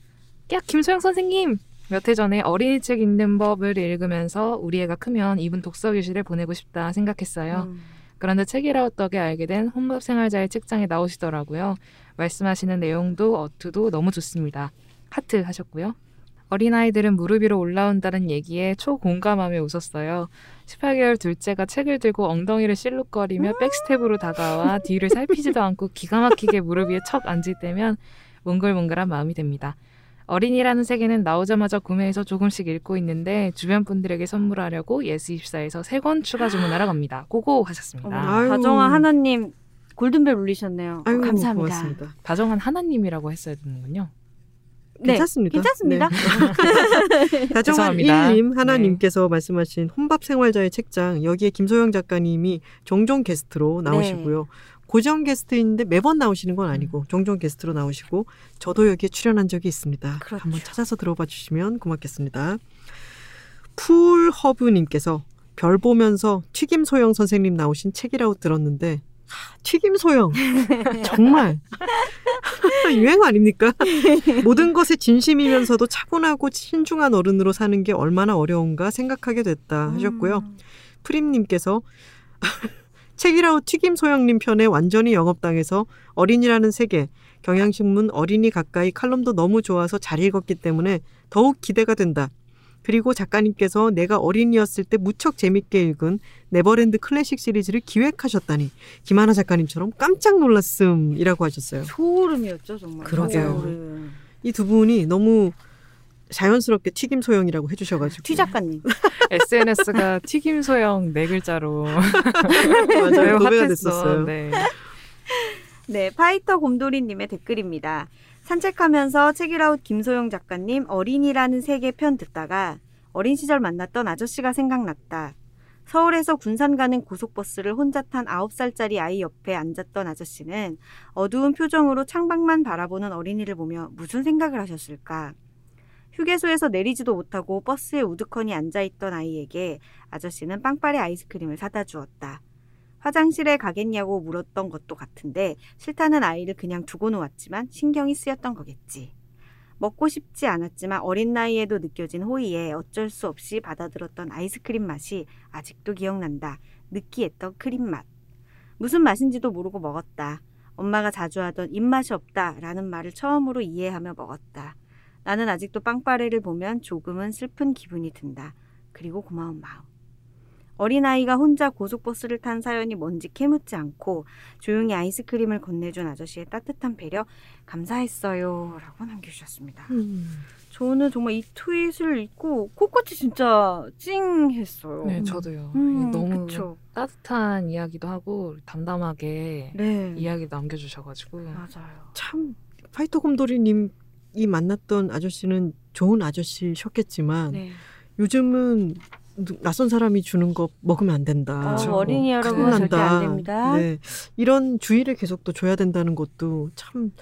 야 김소영 선생님 몇 해 전에 어린이 책 읽는 법을 읽으면서 우리 애가 크면 이분 독서 교실에 보내고 싶다 생각했어요. 음. 그런데 책읽아웃 덕에 알게 된 혼밥 생활자의 책장에 나오시더라고요. 말씀하시는 내용도 어투도 너무 좋습니다. 하트 하셨고요. 어린아이들은 무릎 위로 올라온다는 얘기에 초공감하며 웃었어요. 18개월 둘째가 책을 들고 엉덩이를 실룩거리며 백스텝으로 다가와 뒤를 살피지도 않고 기가 막히게 무릎 위에 척 앉을 때면 몽글몽글한 마음이 됩니다. 어린이라는 세계는 나오자마자 구매해서 조금씩 읽고 있는데 주변 분들에게 선물하려고 예스24에서 세 권 추가 주문하러 갑니다. go go 하셨습니다. 아유. 다정한 하나님 골든벨 울리셨네요. 아유, 감사합니다. 고맙습니다. 다정한 하나님이라고 했어야 되는군요. 네, 괜찮습니다. 괜찮습니다. 네. 다정한 1님 하나님께서 네. 말씀하신 혼밥 생활자의 책장 여기에 김소영 작가님이 종종 게스트로 나오시고요. 네. 고정 게스트인데 매번 나오시는 건 아니고 음. 종종 게스트로 나오시고 저도 여기에 출연한 적이 있습니다. 그렇죠. 한번 찾아서 들어봐 주시면 고맙겠습니다. 풀허브님께서 별 보면서 튀김 소영 선생님 나오신 책이라고 들었는데 튀김 소영 정말 유행 아닙니까? 모든 것에 진심이면서도 차분하고 신중한 어른으로 사는 게 얼마나 어려운가 생각하게 됐다 하셨고요. 음. 프림님께서 책이라우 튀김 소영님 편에 완전히 영업당해서 어린이라는 세계, 경향신문 어린이 가까이 칼럼도 너무 좋아서 잘 읽었기 때문에 더욱 기대가 된다. 그리고 작가님께서 내가 어린이였을 때 무척 재밌게 읽은 네버랜드 클래식 시리즈를 기획하셨다니 김하나 작가님처럼 깜짝 놀랐음이라고 하셨어요. 소름이었죠 정말. 그러게요. 이 두 분이 너무 자연스럽게 튀김 소영이라고 해주셔가지고 튀 작가님 SNS가 튀김 소영 네 글자로 맞아요 도배가 됐었어요. 네. 네 파이터 곰돌이님의 댓글입니다. 산책하면서 책이라웃 김소영 작가님 어린이라는 세계 편 듣다가 어린 시절 만났던 아저씨가 생각났다. 서울에서 군산 가는 고속버스를 혼자 탄 9살짜리 아이 옆에 앉았던 아저씨는 어두운 표정으로 창밖만 바라보는 어린이를 보며 무슨 생각을 하셨을까? 휴게소에서 내리지도 못하고 버스에 우두커니 앉아있던 아이에게 아저씨는 빵빠레 아이스크림을 사다 주었다. 화장실에 가겠냐고 물었던 것도 같은데 싫다는 아이를 그냥 두고 놓았지만 신경이 쓰였던 거겠지. 먹고 싶지 않았지만 어린 나이에도 느껴진 호의에 어쩔 수 없이 받아들었던 아이스크림 맛이 아직도 기억난다. 느끼했던 크림 맛. 무슨 맛인지도 모르고 먹었다. 엄마가 자주 하던 입맛이 없다 라는 말을 처음으로 이해하며 먹었다. 나는 아직도 빵빠레를 보면 조금은 슬픈 기분이 든다. 그리고 고마운 마음. 어린아이가 혼자 고속버스를 탄 사연이 뭔지 캐묻지 않고 조용히 아이스크림을 건네준 아저씨의 따뜻한 배려 감사했어요. 라고 남겨주셨습니다. 음. 저는 정말 이 트윗을 읽고 코끝이 진짜 찡했어요. 네, 저도요. 음, 너무 그쵸. 따뜻한 이야기도 하고 담담하게 네. 이야기 남겨주셔가지고 맞아요. 참 파이터 곰돌이님 이 만났던 아저씨는 좋은 아저씨셨겠지만 네. 요즘은 낯선 사람이 주는 거 먹으면 안 된다. 어, 어린이 여러분 절대 안 됩니다. 네. 이런 주의를 계속 또 줘야 된다는 것도 참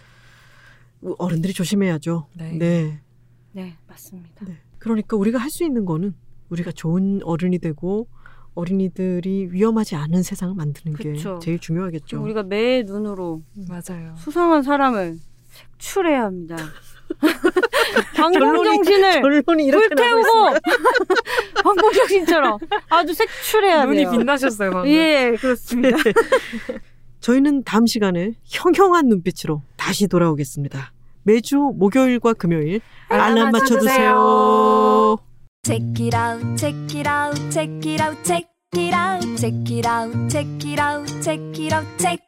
어른들이 조심해야죠. 네. 네, 네 맞습니다. 네. 그러니까 우리가 할 수 있는 거는 우리가 좋은 어른이 되고 어린이들이 위험하지 않은 세상을 만드는 그쵸. 게 제일 중요하겠죠. 우리가 매 눈으로 맞아요. 수상한 사람을 색출해야 합니다. 방공정신을 결론이 불태우고 방공정신처럼 아주 색출해야 눈이 돼요. 눈이 빛나셨어요 방금. 예 그렇습니다. 네. 저희는 다음 시간에 형형한 눈빛으로 다시 돌아오겠습니다. 매주 목요일과 금요일 알람 맞춰주세요. Check it out, check it out, check it out, check it out, check it out, check it out, check it out, check.